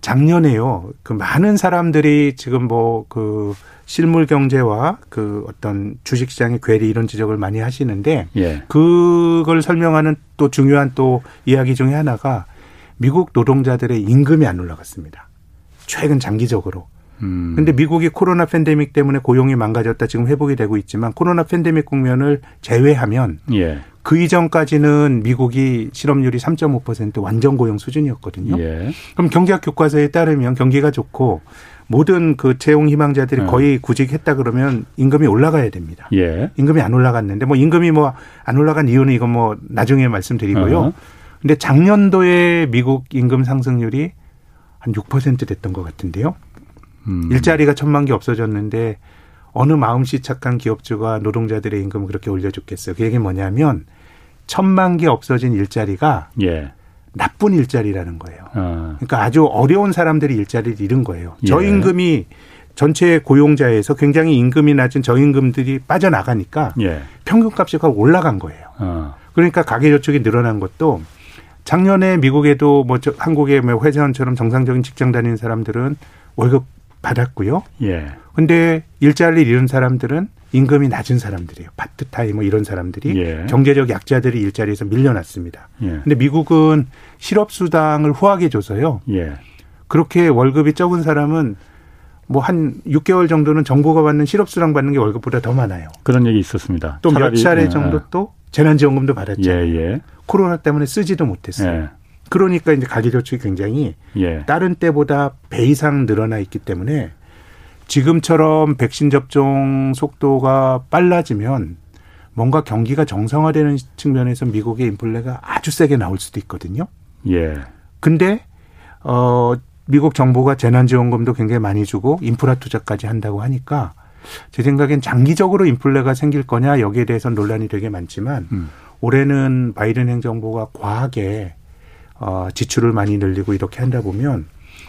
작년에요. 그 많은 사람들이 지금 뭐 그 실물 경제와 그 어떤 주식 시장의 괴리 이런 지적을 많이 하시는데 예. 그걸 설명하는 또 중요한 또 이야기 중에 하나가 미국 노동자들의 임금이 안 올라갔습니다. 최근 장기적으로. 음. 근데 미국이 코로나 팬데믹 때문에 고용이 망가졌다 지금 회복이 되고 있지만 코로나 팬데믹 국면을 제외하면 예. 그 이전까지는 미국이 실업률이 3.5% 완전 고용 수준이었거든요. 예. 그럼 경제학 교과서에 따르면 경기가 좋고 모든 그 채용 희망자들이 네. 거의 구직했다 그러면 임금이 올라가야 됩니다. 예. 임금이 안 올라갔는데 뭐 임금이 뭐 안 올라간 이유는 이건 뭐 나중에 말씀드리고요. 어 근데 작년도에 미국 임금 상승률이 한 6% 됐던 것 같은데요. 음. 일자리가 천만 개 없어졌는데 어느 마음씨 착한 기업주가 노동자들의 임금을 그렇게 올려줬겠어요. 그 얘기 뭐냐면 천만 개 없어진 일자리가 예. 나쁜 일자리라는 거예요. 어. 그러니까 아주 어려운 사람들이 일자리를 잃은 거예요. 예. 저임금이 전체 고용자에서 굉장히 임금이 낮은 저임금들이 빠져나가니까 예. 평균값이 올라간 거예요. 어. 그러니까 가계저축이 늘어난 것도 작년에 미국에도 뭐 한국의 뭐 회사원처럼 정상적인 직장 다니는 사람들은 월급 받았고요. 예. 근데 일자리를 잃은 사람들은 임금이 낮은 사람들이에요. 파트타임 뭐 이런 사람들이 예. 경제적 약자들이 일자리에서 밀려났습니다. 예. 근데 미국은 실업수당을 후하게 줘서요. 예. 그렇게 월급이 적은 사람은 뭐 한 6개월 정도는 정부가 받는 실업수당 받는 게 월급보다 더 많아요. 그런 얘기 있었습니다. 또 몇 차례 예. 정도 또 재난지원금도 받았죠. 예, 예. 코로나 때문에 쓰지도 못했어요. 예. 그러니까 이제 가계저축이 굉장히 다른 때보다 배 이상 늘어나 있기 때문에 지금처럼 백신 접종 속도가 빨라지면 뭔가 경기가 정상화되는 측면에서 미국의 인플레가 아주 세게 나올 수도 있거든요. 예. 근데 어 미국 정부가 재난지원금도 굉장히 많이 주고 인프라 투자까지 한다고 하니까 제 생각엔 장기적으로 인플레가 생길 거냐 여기에 대해서 논란이 되게 많지만 음. 올해는 바이든 행정부가 과하게 어 지출을 많이 늘리고 이렇게 한다 보면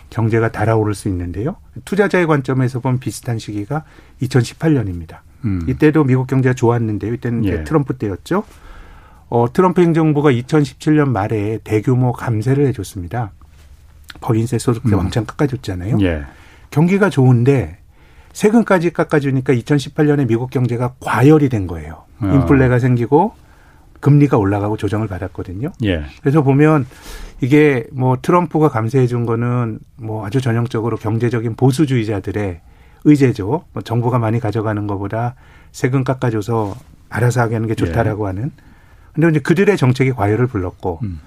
경제가 달아오를 수 있는데요. 투자자의 관점에서 보면 비슷한 시기가 2018년입니다. 음. 이때도 미국 경제가 좋았는데요. 이때는 예. 트럼프 때였죠. 어, 트럼프 행정부가 2017년 말에 대규모 감세를 해줬습니다. 법인세 소득세 음. 왕창 깎아줬잖아요. 예. 경기가 좋은데 세금까지 깎아주니까 2018년에 미국 경제가 과열이 된 거예요. 어. 인플레가 생기고 금리가 올라가고 조정을 받았거든요. 예. 그래서 보면 이게 뭐 트럼프가 감세해 준 거는 뭐 아주 전형적으로 경제적인 보수주의자들의 의제죠. 뭐 정부가 많이 가져가는 것보다 세금 깎아줘서 알아서 하게 하는 게 좋다라고 예. 하는. 근데 이제 그들의 정책이 과열을 불렀고 음.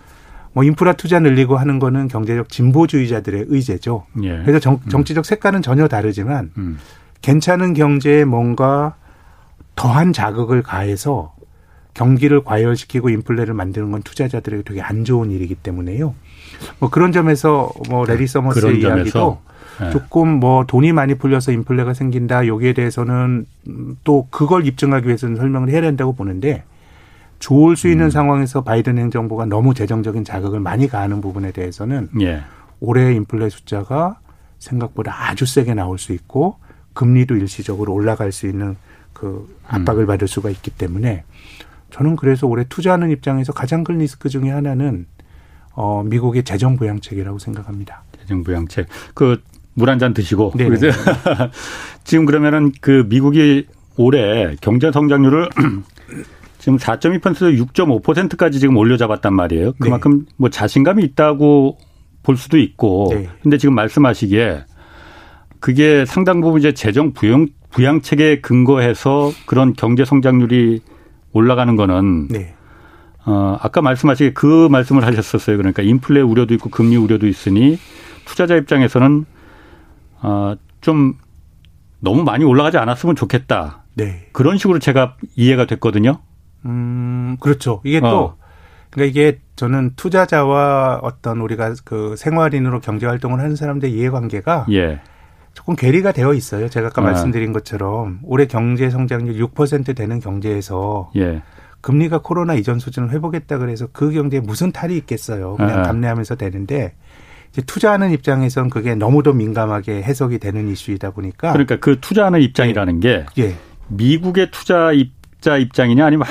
뭐 인프라 투자 늘리고 하는 거는 경제적 진보주의자들의 의제죠. 예. 그래서 정, 음. 정치적 색깔은 전혀 다르지만 음. 괜찮은 경제에 뭔가 더한 자극을 가해서 경기를 과열시키고 인플레를 만드는 건 투자자들에게 되게 안 좋은 일이기 때문에요. 뭐 그런 점에서 뭐 레리 서머스의 이야기도 네. 조금 뭐 돈이 많이 풀려서 인플레가 생긴다. 여기에 대해서는 또 그걸 입증하기 위해서는 설명을 해야 된다고 보는데 좋을 수 있는 음. 상황에서 바이든 행정부가 너무 재정적인 자극을 많이 가하는 부분에 대해서는 예. 올해 인플레 숫자가 생각보다 아주 세게 나올 수 있고 금리도 일시적으로 올라갈 수 있는 그 압박을 음. 받을 수가 있기 때문에 저는 그래서 올해 투자하는 입장에서 가장 큰 리스크 중에 하나는 어, 미국의 재정 부양책이라고 생각합니다. 재정 부양책. 그 물 한 잔 드시고. 네. [LAUGHS] 지금 그러면은 그 미국이 올해 경제 성장률을 [CLEARS THROAT] 지금 4.2%에서 6.5%까지 지금 올려잡았단 말이에요. 네. 그만큼 네. 뭐 자신감이 있다고 볼 수도 있고. 네. 근데 지금 말씀하시기에 그게 상당 부분 이제 재정 부양 부양책에 근거해서 그런 경제 성장률이 올라가는 거는 네. 어, 아까 말씀하시기 그 말씀을 하셨었어요. 그러니까 인플레 우려도 있고 금리 우려도 있으니 투자자 입장에서는 어, 좀 너무 많이 올라가지 않았으면 좋겠다. 네. 그런 식으로 제가 이해가 됐거든요. 음, 그렇죠. 이게 또 어. 그러니까 이게 저는 투자자와 어떤 우리가 그 생활인으로 경제 활동을 하는 사람들의 이해관계가 예. 조금 괴리가 되어 있어요. 제가 아까 아. 말씀드린 것처럼 올해 경제 성장률 6% 되는 경제에서 예. 금리가 코로나 이전 수준을 회복했다 그래서 그 경제에 무슨 탈이 있겠어요. 그냥 아. 감내하면서 되는데 이제 투자하는 입장에선 그게 너무도 민감하게 해석이 되는 이슈이다 보니까 그러니까 그 투자하는 입장이라는 게 예. 미국의 투자 입자 입장이냐 아니면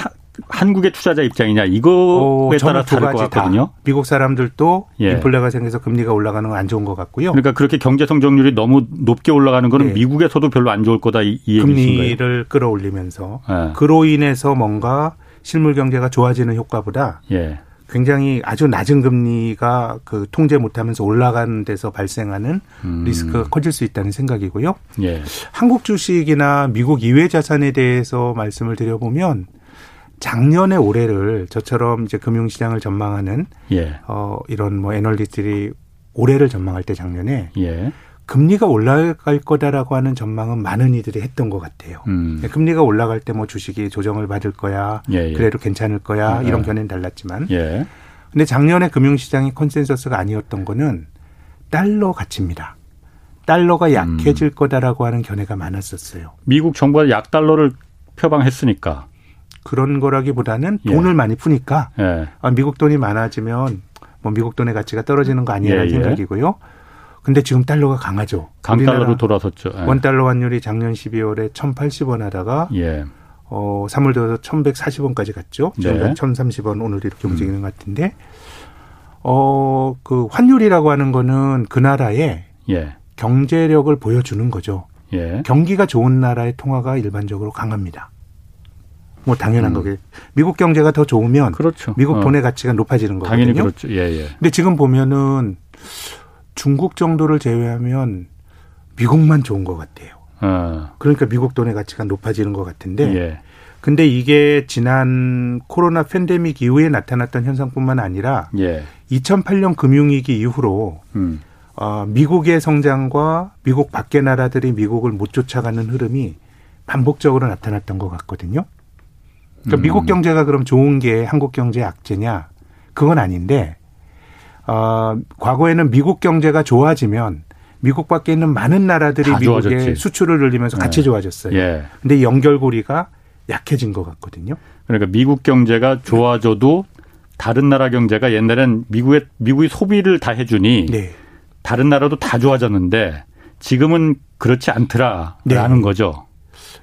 한국의 투자자 입장이냐 이거에 어, 따라 다를 것 같거든요. 미국 사람들도 예. 인플레가 생겨서 금리가 올라가는 건 안 좋은 것 같고요. 그러니까 그렇게 경제 성장률이 너무 높게 올라가는 거는 예. 미국에서도 별로 안 좋을 거다 이, 이 금리를 거예요. 끌어올리면서 예. 그로 인해서 뭔가 실물 경제가 좋아지는 효과보다 예. 굉장히 아주 낮은 금리가 그 통제 못하면서 올라가는 데서 발생하는 음. 리스크가 커질 수 있다는 생각이고요. 예. 한국 주식이나 미국 이외 자산에 대해서 말씀을 드려보면 작년에 올해를 저처럼 이제 금융시장을 전망하는 예. 어 이런 뭐 애널리스트들이 올해를 전망할 때 작년에 예. 금리가 올라갈 거다라고 하는 전망은 많은 이들이 했던 것 같아요. 음. 금리가 올라갈 때 뭐 주식이 조정을 받을 거야, 예, 예. 그래도 괜찮을 거야 예. 이런 견해는 달랐지만, 예. 근데 작년에 금융시장의 컨센서스가 아니었던 거는 달러 가치입니다. 달러가 약해질 음. 거다라고 하는 견해가 많았었어요. 미국 정부가 약달러를 표방했으니까 그런 거라기보다는 예. 돈을 많이 푸니까 예. 아, 미국 돈이 많아지면 뭐 미국 돈의 가치가 떨어지는 거 아니냐는 예, 예. 생각이고요. 근데 지금 달러가 강하죠. 강달러로 돌아섰죠. 예. 원달러 환율이 작년 12월에 1,080원 하다가 예. 어 3월 들어서 1,140원까지 갔죠. 지금 네. 1,030원 오늘 이렇게 움직이는 음. 것 같은데 어 그 환율이라고 하는 거는 그 나라의 예. 경제력을 보여주는 거죠. 예. 경기가 좋은 나라의 통화가 일반적으로 강합니다. 뭐 당연한 음. 거게 미국 경제가 더 좋으면 그렇죠. 미국 어. 돈의 가치가 높아지는 거거든요. 당연히 그렇죠. 예, 예. 근데 지금 보면은 중국 정도를 제외하면 미국만 좋은 것 같아요. 어. 그러니까 미국 돈의 가치가 높아지는 것 같은데. 예. 근데 이게 지난 코로나 팬데믹 이후에 나타났던 현상뿐만 아니라 예. 2008년 금융위기 이후로 음. 어, 미국의 성장과 미국 밖의 나라들이 미국을 못 쫓아가는 흐름이 반복적으로 나타났던 것 같거든요. 그러니까 음. 미국 경제가 그럼 좋은 게 한국 경제의 악재냐? 그건 아닌데 어, 과거에는 미국 경제가 좋아지면 미국 밖에 있는 많은 나라들이 미국의 좋아졌지. 수출을 늘리면서 같이 네. 좋아졌어요. 예. 근데 연결고리가 약해진 것 같거든요. 그러니까 미국 경제가 좋아져도 다른 나라 경제가 옛날엔 미국의 미국이 소비를 다 해주니 네. 다른 나라도 다 좋아졌는데 지금은 그렇지 않더라라는 네. 거죠.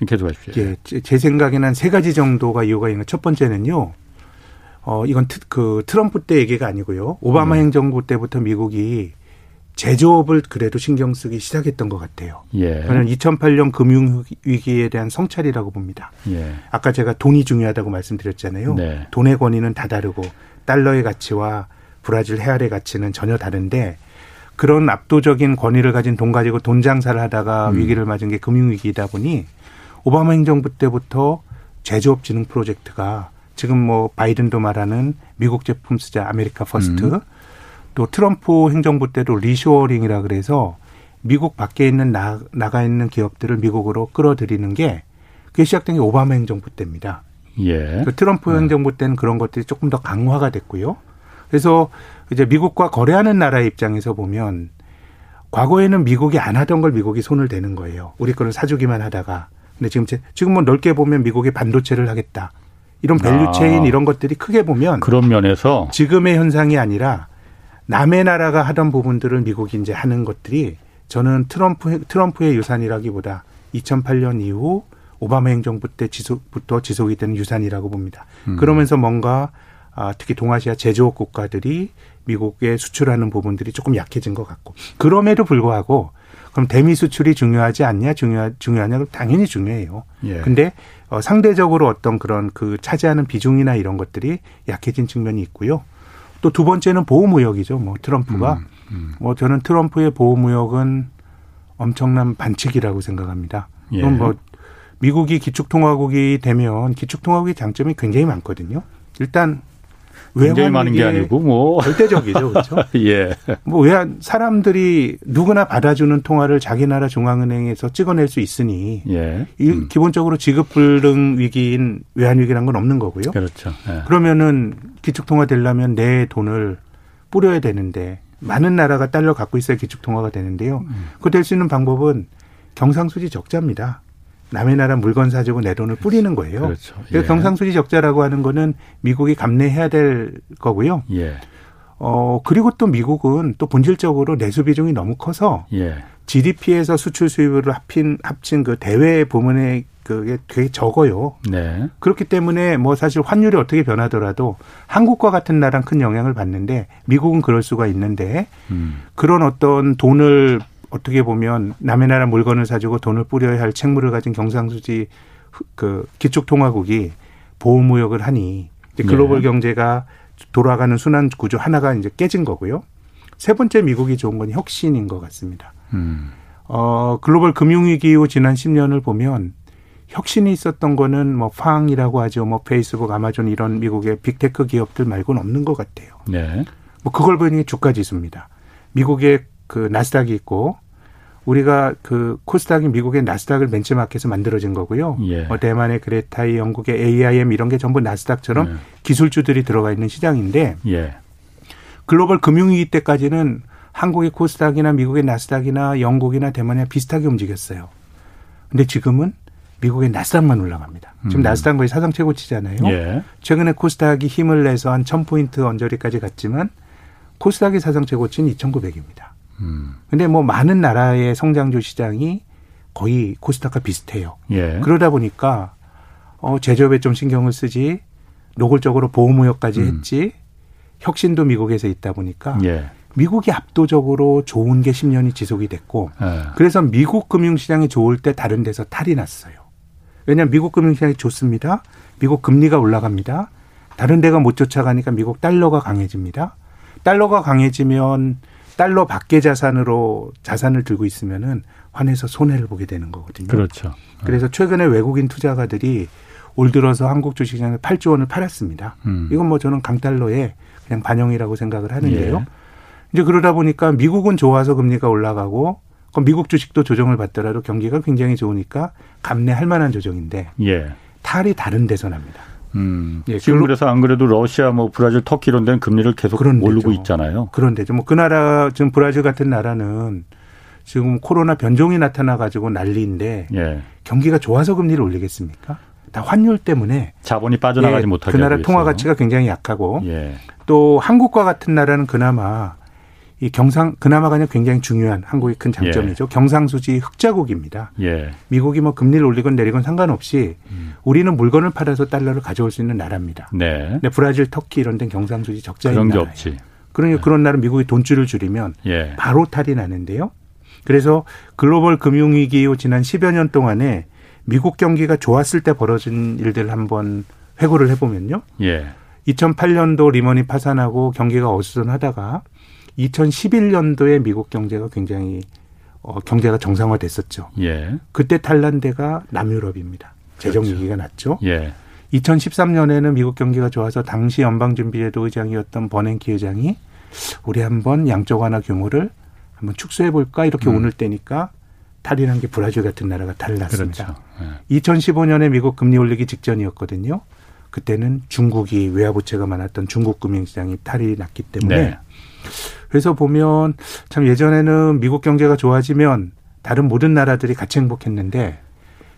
계속 하십시오. 예, 제 생각에는 한 세 가지 정도가 이유가 있는 첫 번째는요. 어, 이건 트, 그 트럼프 때 얘기가 아니고요. 오바마 음. 행정부 때부터 미국이 제조업을 그래도 신경 쓰기 시작했던 것 같아요. 예. 저는 2008년 금융 위기에 대한 성찰이라고 봅니다. 예. 아까 제가 돈이 중요하다고 말씀드렸잖아요. 네. 돈의 권위는 다 다르고 달러의 가치와 브라질 헤알의 가치는 전혀 다른데 그런 압도적인 권위를 가진 돈 가지고 돈 장사를 하다가 음. 위기를 맞은 게 금융 위기이다 보니 오바마 행정부 때부터 제조업 진흥 프로젝트가 지금 뭐 바이든도 말하는 미국 제품 쓰자 America First 음. 또 트럼프 행정부 때도 reshoring이라 그래서 미국 밖에 있는 나, 나가 있는 기업들을 미국으로 끌어들이는 게 그게 시작된 게 오바마 행정부 때입니다. 예. 그 트럼프 네. 행정부 때는 그런 것들이 조금 더 강화가 됐고요. 그래서 이제 미국과 거래하는 나라의 입장에서 보면 과거에는 미국이 안 하던 걸 미국이 손을 대는 거예요. 우리 거를 사주기만 하다가. 근데 지금 지금 뭐 넓게 보면 미국이 반도체를 하겠다. 이런 value chain 아. 이런 것들이 크게 보면 그런 면에서 지금의 현상이 아니라 남의 나라가 하던 부분들을 미국이 이제 하는 것들이 저는 트럼프 트럼프의 유산이라기보다 2008년 이후 오바마 행정부 때 지속부터 지속이 되는 유산이라고 봅니다. 음. 그러면서 뭔가 아, 특히 동아시아 제조업 국가들이 미국에 수출하는 부분들이 조금 약해진 것 같고 그럼에도 불구하고 그럼 대미 수출이 중요하지 않냐 중요하 중요하냐 당연히 중요해요. 예. 근데 어, 상대적으로 어떤 그런 그 차지하는 비중이나 이런 것들이 약해진 측면이 있고요. 또 두 번째는 보호무역이죠. 뭐 트럼프가 음, 음. 뭐 저는 트럼프의 보호무역은 엄청난 반칙이라고 생각합니다. 예. 그럼 뭐 미국이 기축통화국이 되면 기축통화국의 장점이 굉장히 많거든요. 일단 굉장히 많은 게 아니고 뭐 절대적이죠, 그렇죠? [LAUGHS] 예. 뭐 외환 사람들이 누구나 받아주는 통화를 자기 나라 중앙은행에서 찍어낼 수 있으니 예. 음. 기본적으로 지급 불능 위기인 외환 위기란 건 없는 거고요. 그렇죠. 예. 그러면은 기축 통화 되려면 내 돈을 뿌려야 되는데 많은 나라가 달러 갖고 있어야 기축 통화가 되는데요. 음. 그될 수 있는 방법은 경상수지 적자입니다. 남의 나라 물건 사주고 내 돈을 뿌리는 거예요. 그렇죠. 예. 경상수지 적자라고 하는 거는 미국이 감내해야 될 거고요. 예. 어, 그리고 또 미국은 또 본질적으로 내수 비중이 너무 커서 예. GDP에서 수출 수입으로 합친, 합친 그 대외 부문의 그게 되게 적어요. 네. 그렇기 때문에 뭐 사실 환율이 어떻게 변하더라도 한국과 같은 나라는 큰 영향을 받는데 미국은 그럴 수가 있는데 음. 그런 어떤 돈을 어떻게 보면 남의 나라 물건을 사주고 돈을 뿌려야 할 책무를 가진 경상수지 그 기축통화국이 보호무역을 하니 글로벌 네. 경제가 돌아가는 순환 구조 하나가 이제 깨진 거고요. 세 번째 미국이 좋은 건 혁신인 것 같습니다. 음. 어, 글로벌 금융위기 이후 지난 10년을 보면 혁신이 있었던 거는 뭐 FANG이라고 하죠. 뭐 페이스북, 아마존 이런 미국의 big tech 기업들 말고는 없는 것 같아요. 네. 뭐 그런 게 주가 지수입니다. 미국의 그 나스닥이 있고 우리가 그 코스닥이 미국의 나스닥을 benchmark해서 만들어진 거고요. 예. 뭐 대만의 그레타이, 영국의 AIM 이런 게 전부 나스닥처럼 예. 기술주들이 들어가 있는 시장인데 예. 글로벌 금융위기 때까지는 한국의 코스닥이나 미국의 나스닥이나 영국이나 대만이나 비슷하게 움직였어요. 근데 지금은 미국의 나스닥만 올라갑니다. 지금 음. 나스닥 거의 사상 최고치잖아요. 예. 최근에 코스닥이 힘을 내서 한 1000포인트 언저리까지 갔지만 코스닥의 사상 최고치는 2900입니다. 음. 근데 뭐 많은 나라의 성장주 시장이 거의 코스닥과 비슷해요. 예. 그러다 보니까 어 제조업에 좀 신경을 쓰지 노골적으로 보호무역까지 음. 했지 혁신도 미국에서 있다 보니까 예. 미국이 압도적으로 좋은 게 10년이 지속이 됐고 예. 그래서 미국 금융시장이 좋을 때 다른 데서 탈이 났어요. 왜냐하면 미국 금융시장이 좋습니다. 미국 금리가 올라갑니다. 다른 데가 못 쫓아가니까 미국 달러가 강해집니다. 달러가 강해지면 달러 밖의 자산으로 자산을 들고 있으면은 환해서 손해를 보게 되는 거거든요. 그렇죠. 그래서 최근에 외국인 투자가들이 올 들어서 한국 주식시장에 8조 원을 팔았습니다. 음. 이건 뭐 저는 강달러의 그냥 반영이라고 생각을 하는데요. 예. 이제 그러다 보니까 미국은 좋아서 금리가 올라가고 그럼 미국 주식도 조정을 받더라도 경기가 굉장히 좋으니까 감내할 만한 조정인데 예. 탈이 다른 데서 납니다. 음. 예, 지금 그래서 안 그래도 러시아, 뭐 브라질, 터키 이런 데는 금리를 계속 그런데죠. 오르고 있잖아요. 그런데죠. 뭐 그 나라 지금 브라질 같은 나라는 지금 코로나 변종이 나타나 가지고 난리인데 예. 경기가 좋아서 금리를 올리겠습니까? 다 환율 때문에 자본이 빠져나가지 예, 못하게 그 나라 통화 가치가 굉장히 약하고 예. 또 한국과 같은 나라는 그나마 이 경상 그나마가 굉장히 중요한 한국의 큰 장점이죠. 예. 경상수지 흑자국입니다. 예. 미국이 뭐 금리를 올리건 내리건 상관없이 음. 우리는 물건을 팔아서 달러를 가져올 수 있는 나라입니다. 네. 근데 브라질, 터키 이런 데는 경상수지 적자인 그런 게 나라예요. 없지. 그러니 네. 그런 나라 미국이 돈줄을 줄이면 예. 바로 탈이 나는데요. 그래서 글로벌 금융위기 이후 지난 10여 년 동안에 미국 경기가 좋았을 때 벌어진 일들 한번 회고를 해보면요. 예. 2008년도 리먼이 파산하고 경기가 어수선하다가 2011년도에 미국 경제가 굉장히 어, 경제가 정상화됐었죠. 예. 그때 탈난 데가 남유럽입니다. 재정 그렇죠. 위기가 났죠. 예. 2013년에는 미국 경기가 좋아서 당시 연방준비제도 의장이었던 버냉키 의장이 우리 한번 양적 완화 규모를 한번 축소해 볼까 이렇게 음. 오늘 때니까 탈이란 게 브라질 같은 나라가 탈을 났습니다. 그렇죠. 예. 2015년에 미국 금리 올리기 직전이었거든요. 그때는 중국이 외화 부채가 많았던 중국 금융시장이 탈이 났기 때문에 네. 그래서 보면 참 예전에는 미국 경제가 좋아지면 다른 모든 나라들이 같이 행복했는데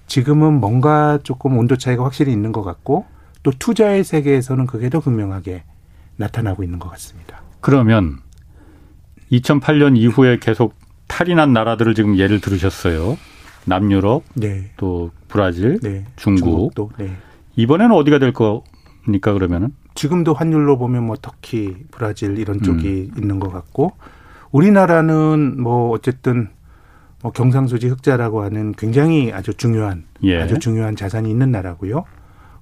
지금은 뭔가 조금 온도 차이가 확실히 있는 것 같고 또 투자의 세계에서는 그게 더 분명하게 나타나고 있는 것 같습니다. 그러면 2008년 이후에 계속 탈이 난 나라들을 지금 예를 들으셨어요. 남유럽, 네. 또 브라질, 네. 중국. 도 네. 이번에는 어디가 될 겁니까 그러면은? 지금도 환율로 보면 뭐 터키, 브라질 이런 쪽이 음. 있는 것 같고 우리나라는 뭐 어쨌든 뭐 경상수지 흑자라고 하는 굉장히 아주 중요한 예. 아주 중요한 자산이 있는 나라고요.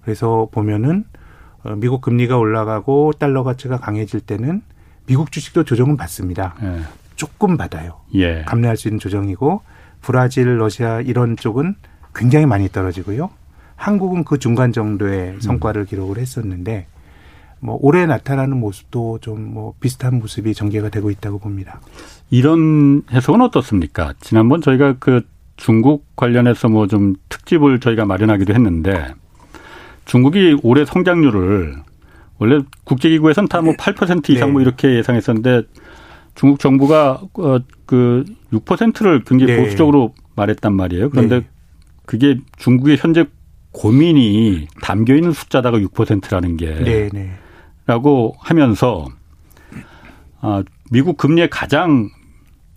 그래서 보면은 어, 미국 금리가 올라가고 달러 가치가 강해질 때는 미국 주식도 조정은 받습니다. 예. 조금 받아요. 예. 감내할 수 있는 조정이고 브라질, 러시아 이런 쪽은 굉장히 많이 떨어지고요. 한국은 그 중간 정도의 성과를 음. 기록을 했었는데 뭐 올해 나타나는 모습도 좀 뭐 비슷한 모습이 전개가 되고 있다고 봅니다. 이런 해석은 어떻습니까? 지난번 저희가 그 중국 관련해서 뭐 좀 특집을 저희가 마련하기도 했는데 중국이 올해 성장률을 원래 국제기구에서는 다 뭐 8% 이상 뭐 네. 이렇게 예상했었는데 중국 정부가 어그 6%를 굉장히 네. 보수적으로 말했단 말이에요. 그런데 네. 그게 중국의 현재 고민이 담겨 있는 숫자다가 6%라는 게 네, 네. 라고 하면서 아, 미국 금리에 가장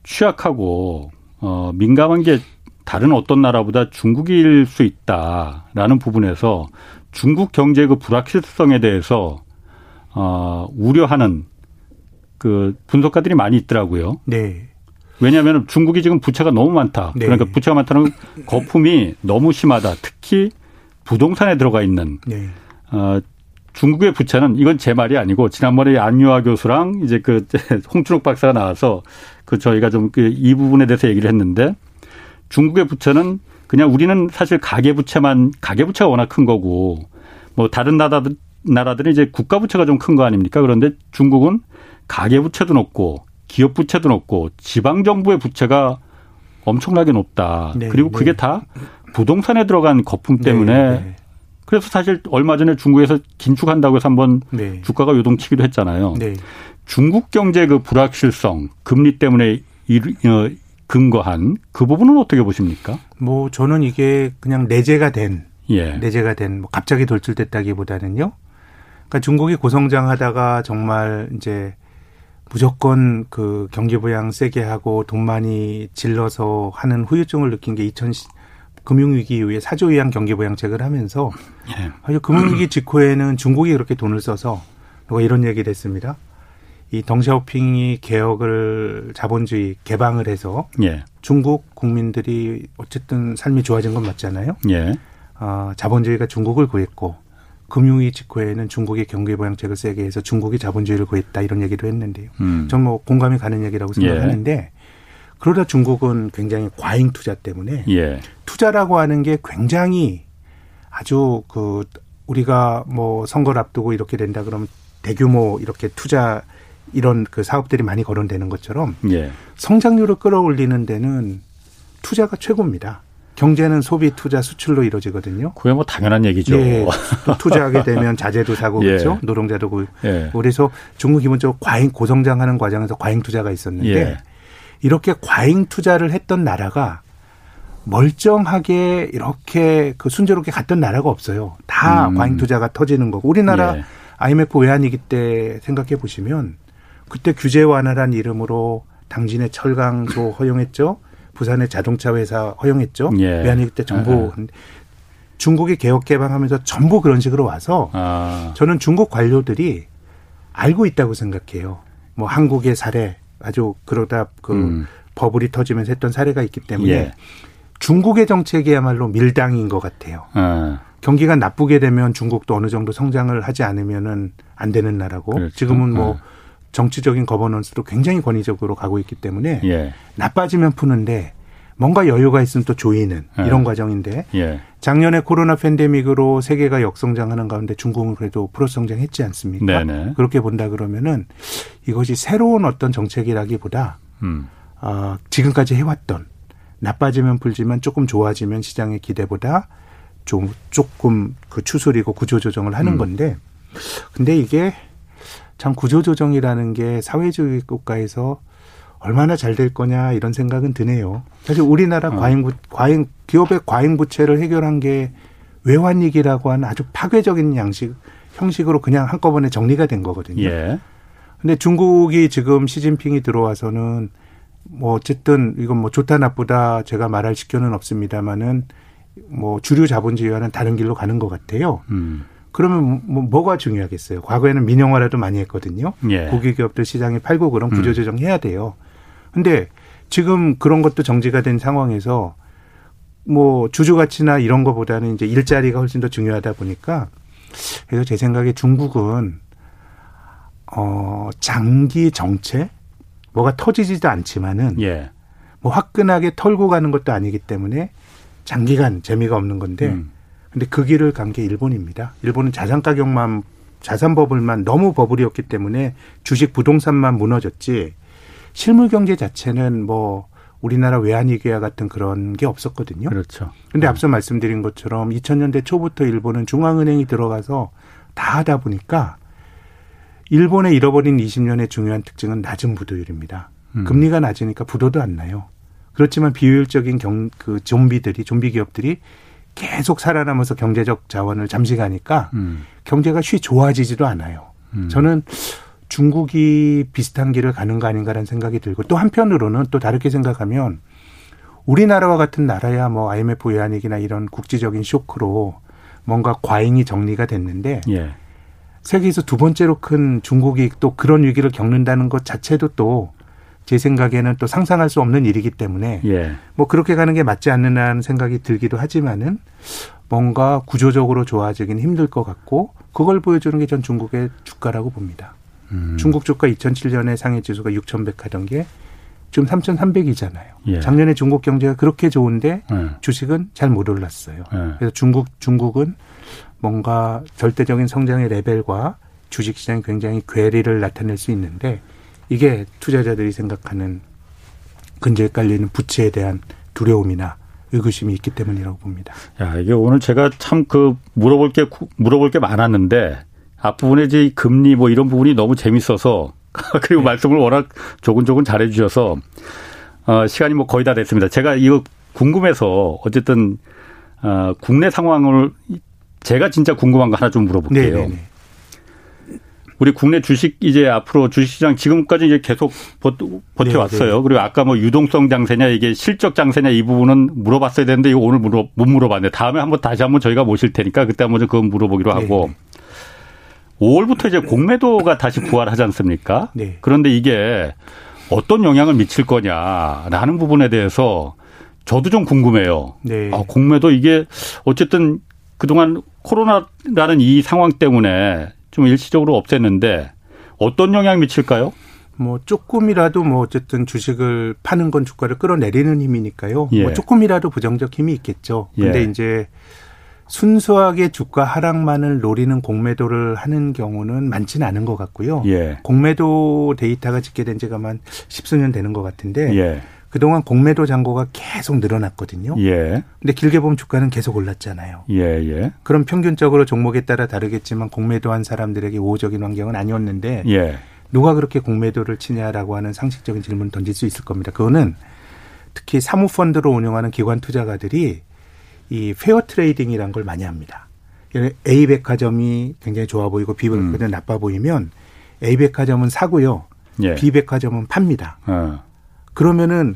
취약하고 어, 민감한 게 다른 어떤 나라보다 중국일 수 있다라는 부분에서 중국 경제 그 불확실성에 대해서 어, 우려하는 그 분석가들이 많이 있더라고요. 네. 왜냐하면 중국이 지금 부채가 너무 많다. 네. 그러니까 부채가 많다는 거품이 너무 심하다. 특히 부동산에 들어가 있는 네. 어, 중국의 부채는 이건 제 말이 아니고 지난번에 안유아 교수랑 이제 그 [LAUGHS] 홍춘욱 박사가 나와서 그 저희가 좀 이 부분에 대해서 얘기를 했는데 중국의 부채는 그냥 우리는 사실 가계 부채만 가계 부채가 워낙 큰 거고 뭐 다른 나라들 나라들은 이제 국가 부채가 좀 큰 거 아닙니까? 그런데 중국은 가계 부채도 높고 기업 부채도 높고 지방 정부의 부채가 엄청나게 높다. 네, 그리고 그게 네. 다 부동산에 들어간 거품 때문에 네, 네. 그래서 사실 얼마 전에 중국에서 긴축한다고 해서 한번 네. 주가가 요동치기도 했잖아요. 네. 중국 경제 그 불확실성, 금리 때문에 어, 근거한 그 부분은 어떻게 보십니까? 뭐 저는 이게 그냥 내재가 된 예. 내재가 된 뭐 갑자기 돌출됐다기보다는요. 그러니까 중국이 고성장하다가 정말 이제 무조건 그 경기 부양 세게 하고 돈 많이 질러서 하는 후유증을 느낀 게 2010, 금융위기 이후에 사조 이상 경기 부양책을 하면서 예. 사실 금융위기 직후에는 중국이 그렇게 돈을 써서 누가 이런 얘기를 했습니다. 이 덩샤오핑이 개혁을 자본주의 개방을 해서 예. 중국 국민들이 어쨌든 삶이 좋아진 건 맞잖아요. 예. 어, 자본주의가 중국을 구했고 금융위 직후에는 중국이 경기 부양책을 세게 해서 중국이 자본주의를 구했다 이런 얘기도 했는데요. 음. 전뭐 공감이 가는 얘기라고 생각하는데 예. 그러다 중국은 굉장히 과잉 투자 때문에 예. 투자라고 하는 게 굉장히 아주 그 우리가 뭐 선거를 앞두고 이렇게 된다 그러면 대규모 이렇게 투자 이런 그 사업들이 많이 거론되는 것처럼 예. 성장률을 끌어올리는 데는 투자가 최고입니다. 경제는 소비, 투자, 수출로 이루어지거든요. 그게 뭐 당연한 얘기죠. 예, 투자하게 되면 자재도 사고 [LAUGHS] 예. 그렇죠. 노동자도 구. 예. 그래서 중국 기본적으로 과잉 고성장하는 과정에서 과잉 투자가 있었는데 예. 이렇게 과잉 투자를 했던 나라가 멀쩡하게 이렇게 그 순조롭게 갔던 나라가 없어요. 다 음. 과잉 투자가 터지는 거고 우리나라 IMF 예. 외환위기 때 생각해 보시면 그때 규제 완화란 이름으로 당진의 철강소 [LAUGHS] 허용했죠. 부산의 자동차 회사 허용했죠. 예. 외환위기 때 전부 아. 중국이 개혁 개방하면서 전부 그런 식으로 와서 아. 저는 중국 관료들이 알고 있다고 생각해요. 뭐 한국의 사례 아주 그러다 그 음. 버블이 터지면서 했던 사례가 있기 때문에 예. 중국의 정책이야말로 밀당인 것 같아요. 아. 경기가 나쁘게 되면 중국도 어느 정도 성장을 하지 않으면은 안 되는 나라고 그렇죠. 지금은 뭐 아. 정치적인 거버넌스도 굉장히 권위적으로 가고 있기 때문에 예. 나빠지면 푸는데 뭔가 여유가 있으면 또 조이는 예. 이런 과정인데 예. 작년에 코로나 팬데믹으로 세계가 역성장하는 가운데 중국은 그래도 플러스 성장했지 않습니까? 네네. 그렇게 본다 그러면은 이것이 새로운 어떤 정책이라기보다 음. 어, 지금까지 해왔던 나빠지면 풀지만 조금 좋아지면 시장의 기대보다 좀 조금 그 추스리고 구조 조정을 하는 음. 건데 근데 이게 참 구조조정이라는 게 사회주의 국가에서 얼마나 잘 될 거냐 이런 생각은 드네요. 사실 우리나라 어. 과잉 과잉 기업의 과잉 부채를 해결한 게 외환위기라고 하는 아주 파괴적인 양식 형식으로 그냥 한꺼번에 정리가 된 거거든요. 예. 근데 중국이 지금 시진핑이 들어와서는 뭐 어쨌든 이건 뭐 좋다 나쁘다 제가 말할 시켜는 없습니다만은 뭐 주류 자본주의와는 다른 길로 가는 것 같아요. 음. 그러면 뭐, 뭐가 중요하겠어요? 과거에는 민영화라도 많이 했거든요. 예. 고기기업들 시장에 팔고 그런 음. 구조조정 해야 돼요. 근데 지금 그런 것도 정지가 된 상황에서 뭐 주주 가치나 이런 거보다는 이제 일자리가 훨씬 더 중요하다 보니까 그래서 제 생각에 중국은 어 장기 정책 뭐가 터지지도 않지만은 예. 뭐 화끈하게 털고 가는 것도 아니기 때문에 장기간 재미가 없는 건데 음. 근데 그 길을 간 게 일본입니다. 일본은 자산 가격만 자산 버블만 너무 버블이었기 때문에 주식 부동산만 무너졌지 실물 경제 자체는 뭐 우리나라 외환위기와 같은 그런 게 없었거든요. 그렇죠. 근데 음. 앞서 말씀드린 것처럼 2000년대 초부터 일본은 중앙은행이 들어가서 다 하다 보니까 일본의 잃어버린 20년의 중요한 특징은 낮은 부도율입니다. 음. 금리가 낮으니까 부도도 안 나요. 그렇지만 비효율적인 경, 그 좀비들이, 좀비 기업들이 계속 살아남아서 경제적 자원을 잠식하니까 음. 경제가 쉬 좋아지지도 않아요. 음. 저는 중국이 비슷한 길을 가는 거 아닌가라는 생각이 들고 또 한편으로는 또 다르게 생각하면 우리나라와 같은 나라야 뭐 IMF 외환위기나 이런 국제적인 쇼크로 뭔가 과잉이 정리가 됐는데 예. 세계에서 두 번째로 큰 중국이 또 그런 위기를 겪는다는 것 자체도 또 제 생각에는 또 상상할 수 없는 일이기 때문에 예. 뭐 그렇게 가는 게 맞지 않느냐는 생각이 들기도 하지만은 뭔가 구조적으로 좋아지긴 힘들 것 같고 그걸 보여주는 게 전 중국의 주가라고 봅니다. 음. 중국 주가 2007년에 상해 지수가 6,100 하던 게 지금 3,300이잖아요. 예. 작년에 중국 경제가 그렇게 좋은데 예. 주식은 잘 못 올랐어요. 예. 그래서 중국 중국은 뭔가 절대적인 성장의 레벨과 주식 시장이 굉장히 괴리를 나타낼 수 있는데 이게 투자자들이 생각하는 근저에 깔리는 부채에 대한 두려움이나 의구심이 있기 때문이라고 봅니다. 야, 이게 오늘 제가 참 그 물어볼 게 물어볼 게 많았는데 앞부분에 이제 금리 뭐 이런 부분이 너무 재밌어서 [LAUGHS] 그리고 네. 말씀을 워낙 조근조근 잘해 주셔서 어, 시간이 뭐 거의 다 됐습니다. 제가 이거 궁금해서 어쨌든 어, 국내 상황을 제가 진짜 궁금한 거 하나 좀 물어볼게요. 네네네. 네, 네. 우리 국내 주식 이제 앞으로 주식시장 지금까지 이제 계속 버텨왔어요. 그리고 아까 뭐 유동성 장세냐 이게 실적 장세냐 이 부분은 물어봤어야 되는데 이거 오늘 물어 못 물어봤네. 다음에 한번 다시 한번 저희가 모실 테니까 그때 한번 그건 물어보기로 하고. 네네. 5월부터 이제 공매도가 다시 부활하지 않습니까? 네. 그런데 이게 어떤 영향을 미칠 거냐라는 부분에 대해서 저도 좀 궁금해요. 네. 아, 공매도 이게 어쨌든 그동안 코로나라는 이 상황 때문에 좀 일시적으로 없앴는데 어떤 영향 미칠까요? 뭐 조금이라도 뭐 어쨌든 주식을 파는 건 주가를 끌어내리는 힘이니까요. 뭐 예. 뭐 조금이라도 부정적 힘이 있겠죠. 근데 예. 이제 순수하게 주가 하락만을 노리는 공매도를 하는 경우는 많지는 않은 것 같고요. 예. 공매도 데이터가 집계된 지가 만 십수년 되는 것 같은데 예. 그동안 공매도 잔고가 계속 늘어났거든요. 예. 근데 길게 보면 주가는 계속 올랐잖아요. 예, 예. 그럼 평균적으로 종목에 따라 다르겠지만 공매도한 사람들에게 우호적인 환경은 아니었는데 예. 누가 그렇게 공매도를 치냐라고 하는 상식적인 질문 을 던질 수 있을 겁니다. 그거는 특히 사모 펀드로 운영하는 기관 투자가들이 이 pair trading이란 걸 많이 합니다. A 백화점이 굉장히 좋아 보이고 B 백화점이 음. 나빠 보이면 A 백화점은 사고요. 예. B 백화점은 팝니다. 어. 그러면은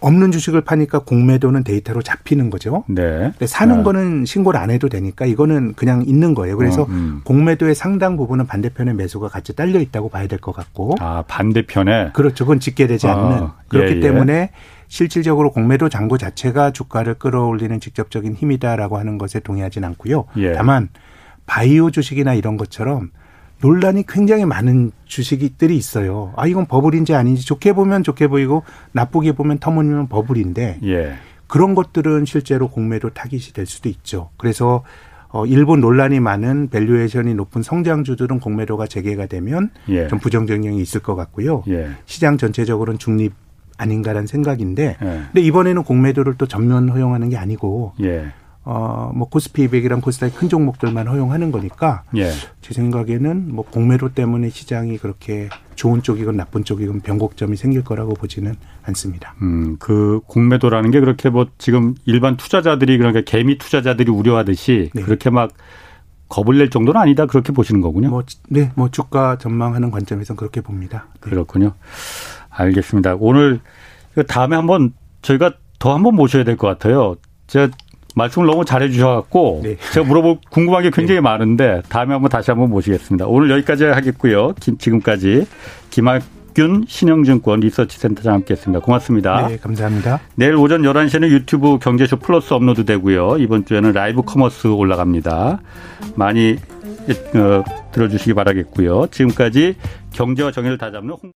없는 주식을 파니까 공매도는 데이터로 잡히는 거죠. 네. 근데 사는 네. 거는 신고를 안 해도 되니까 이거는 그냥 있는 거예요. 그래서 어, 음. 공매도의 상당 부분은 반대편에 매수가 같이 딸려 있다고 봐야 될 것 같고. 아 반대편에. 그렇죠. 그건 집계되지 않는. 어, 그렇기 예, 예. 때문에 실질적으로 공매도 잔고 자체가 주가를 끌어올리는 직접적인 힘이다라고 하는 것에 동의하지는 않고요. 예. 다만 바이오 주식이나 이런 것처럼 논란이 굉장히 많은 주식들이 있어요. 아 이건 버블인지 아닌지 좋게 보면 좋게 보이고 나쁘게 보면 터무니면 버블인데 예. 그런 것들은 실제로 공매도 타깃이 될 수도 있죠. 그래서 어 일부 논란이 많은 valuation이 높은 성장주들은 공매도가 재개가 되면 예. 좀 부정적 영향이 있을 것 같고요. 예. 시장 전체적으로는 중립 아닌가라는 생각인데, 예. 근데 이번에는 공매도를 또 전면 허용하는 게 아니고, 예. 어, 뭐 코스피 200이랑 코스닥 큰 종목들만 허용하는 거니까, 예. 제 생각에는 뭐 공매도 때문에 시장이 그렇게 좋은 쪽이건 나쁜 쪽이건 변곡점이 생길 거라고 보지는 않습니다. 음, 그 공매도라는 게 그렇게 뭐 지금 일반 투자자들이 그러니까 개미 투자자들이 우려하듯이 네. 그렇게 막 겁을 낼 정도는 아니다 그렇게 보시는 거군요. 뭐, 네, 뭐 주가 전망하는 관점에서 그렇게 봅니다. 네. 그렇군요. 알겠습니다. 오늘 그 다음에 한번 저희가 더 한번 모셔야 될 것 같아요. 제가 말씀을 너무 잘해 주셔갖고 네. 제가 물어볼 궁금한 게 굉장히 네. 많은데 다음에 한번 다시 한번 모시겠습니다. 오늘 여기까지 하겠고요. 지금까지 김학균 신영증권 리서치센터장 함께했습니다. 고맙습니다. 네, 감사합니다. 내일 오전 11시에는 유튜브 경제쇼 플러스 업로드 되고요. 이번 주에는 live commerce 올라갑니다. 많이 어, 들어주시기 바라겠고요. 지금까지 경제와 정의를 다잡는 홍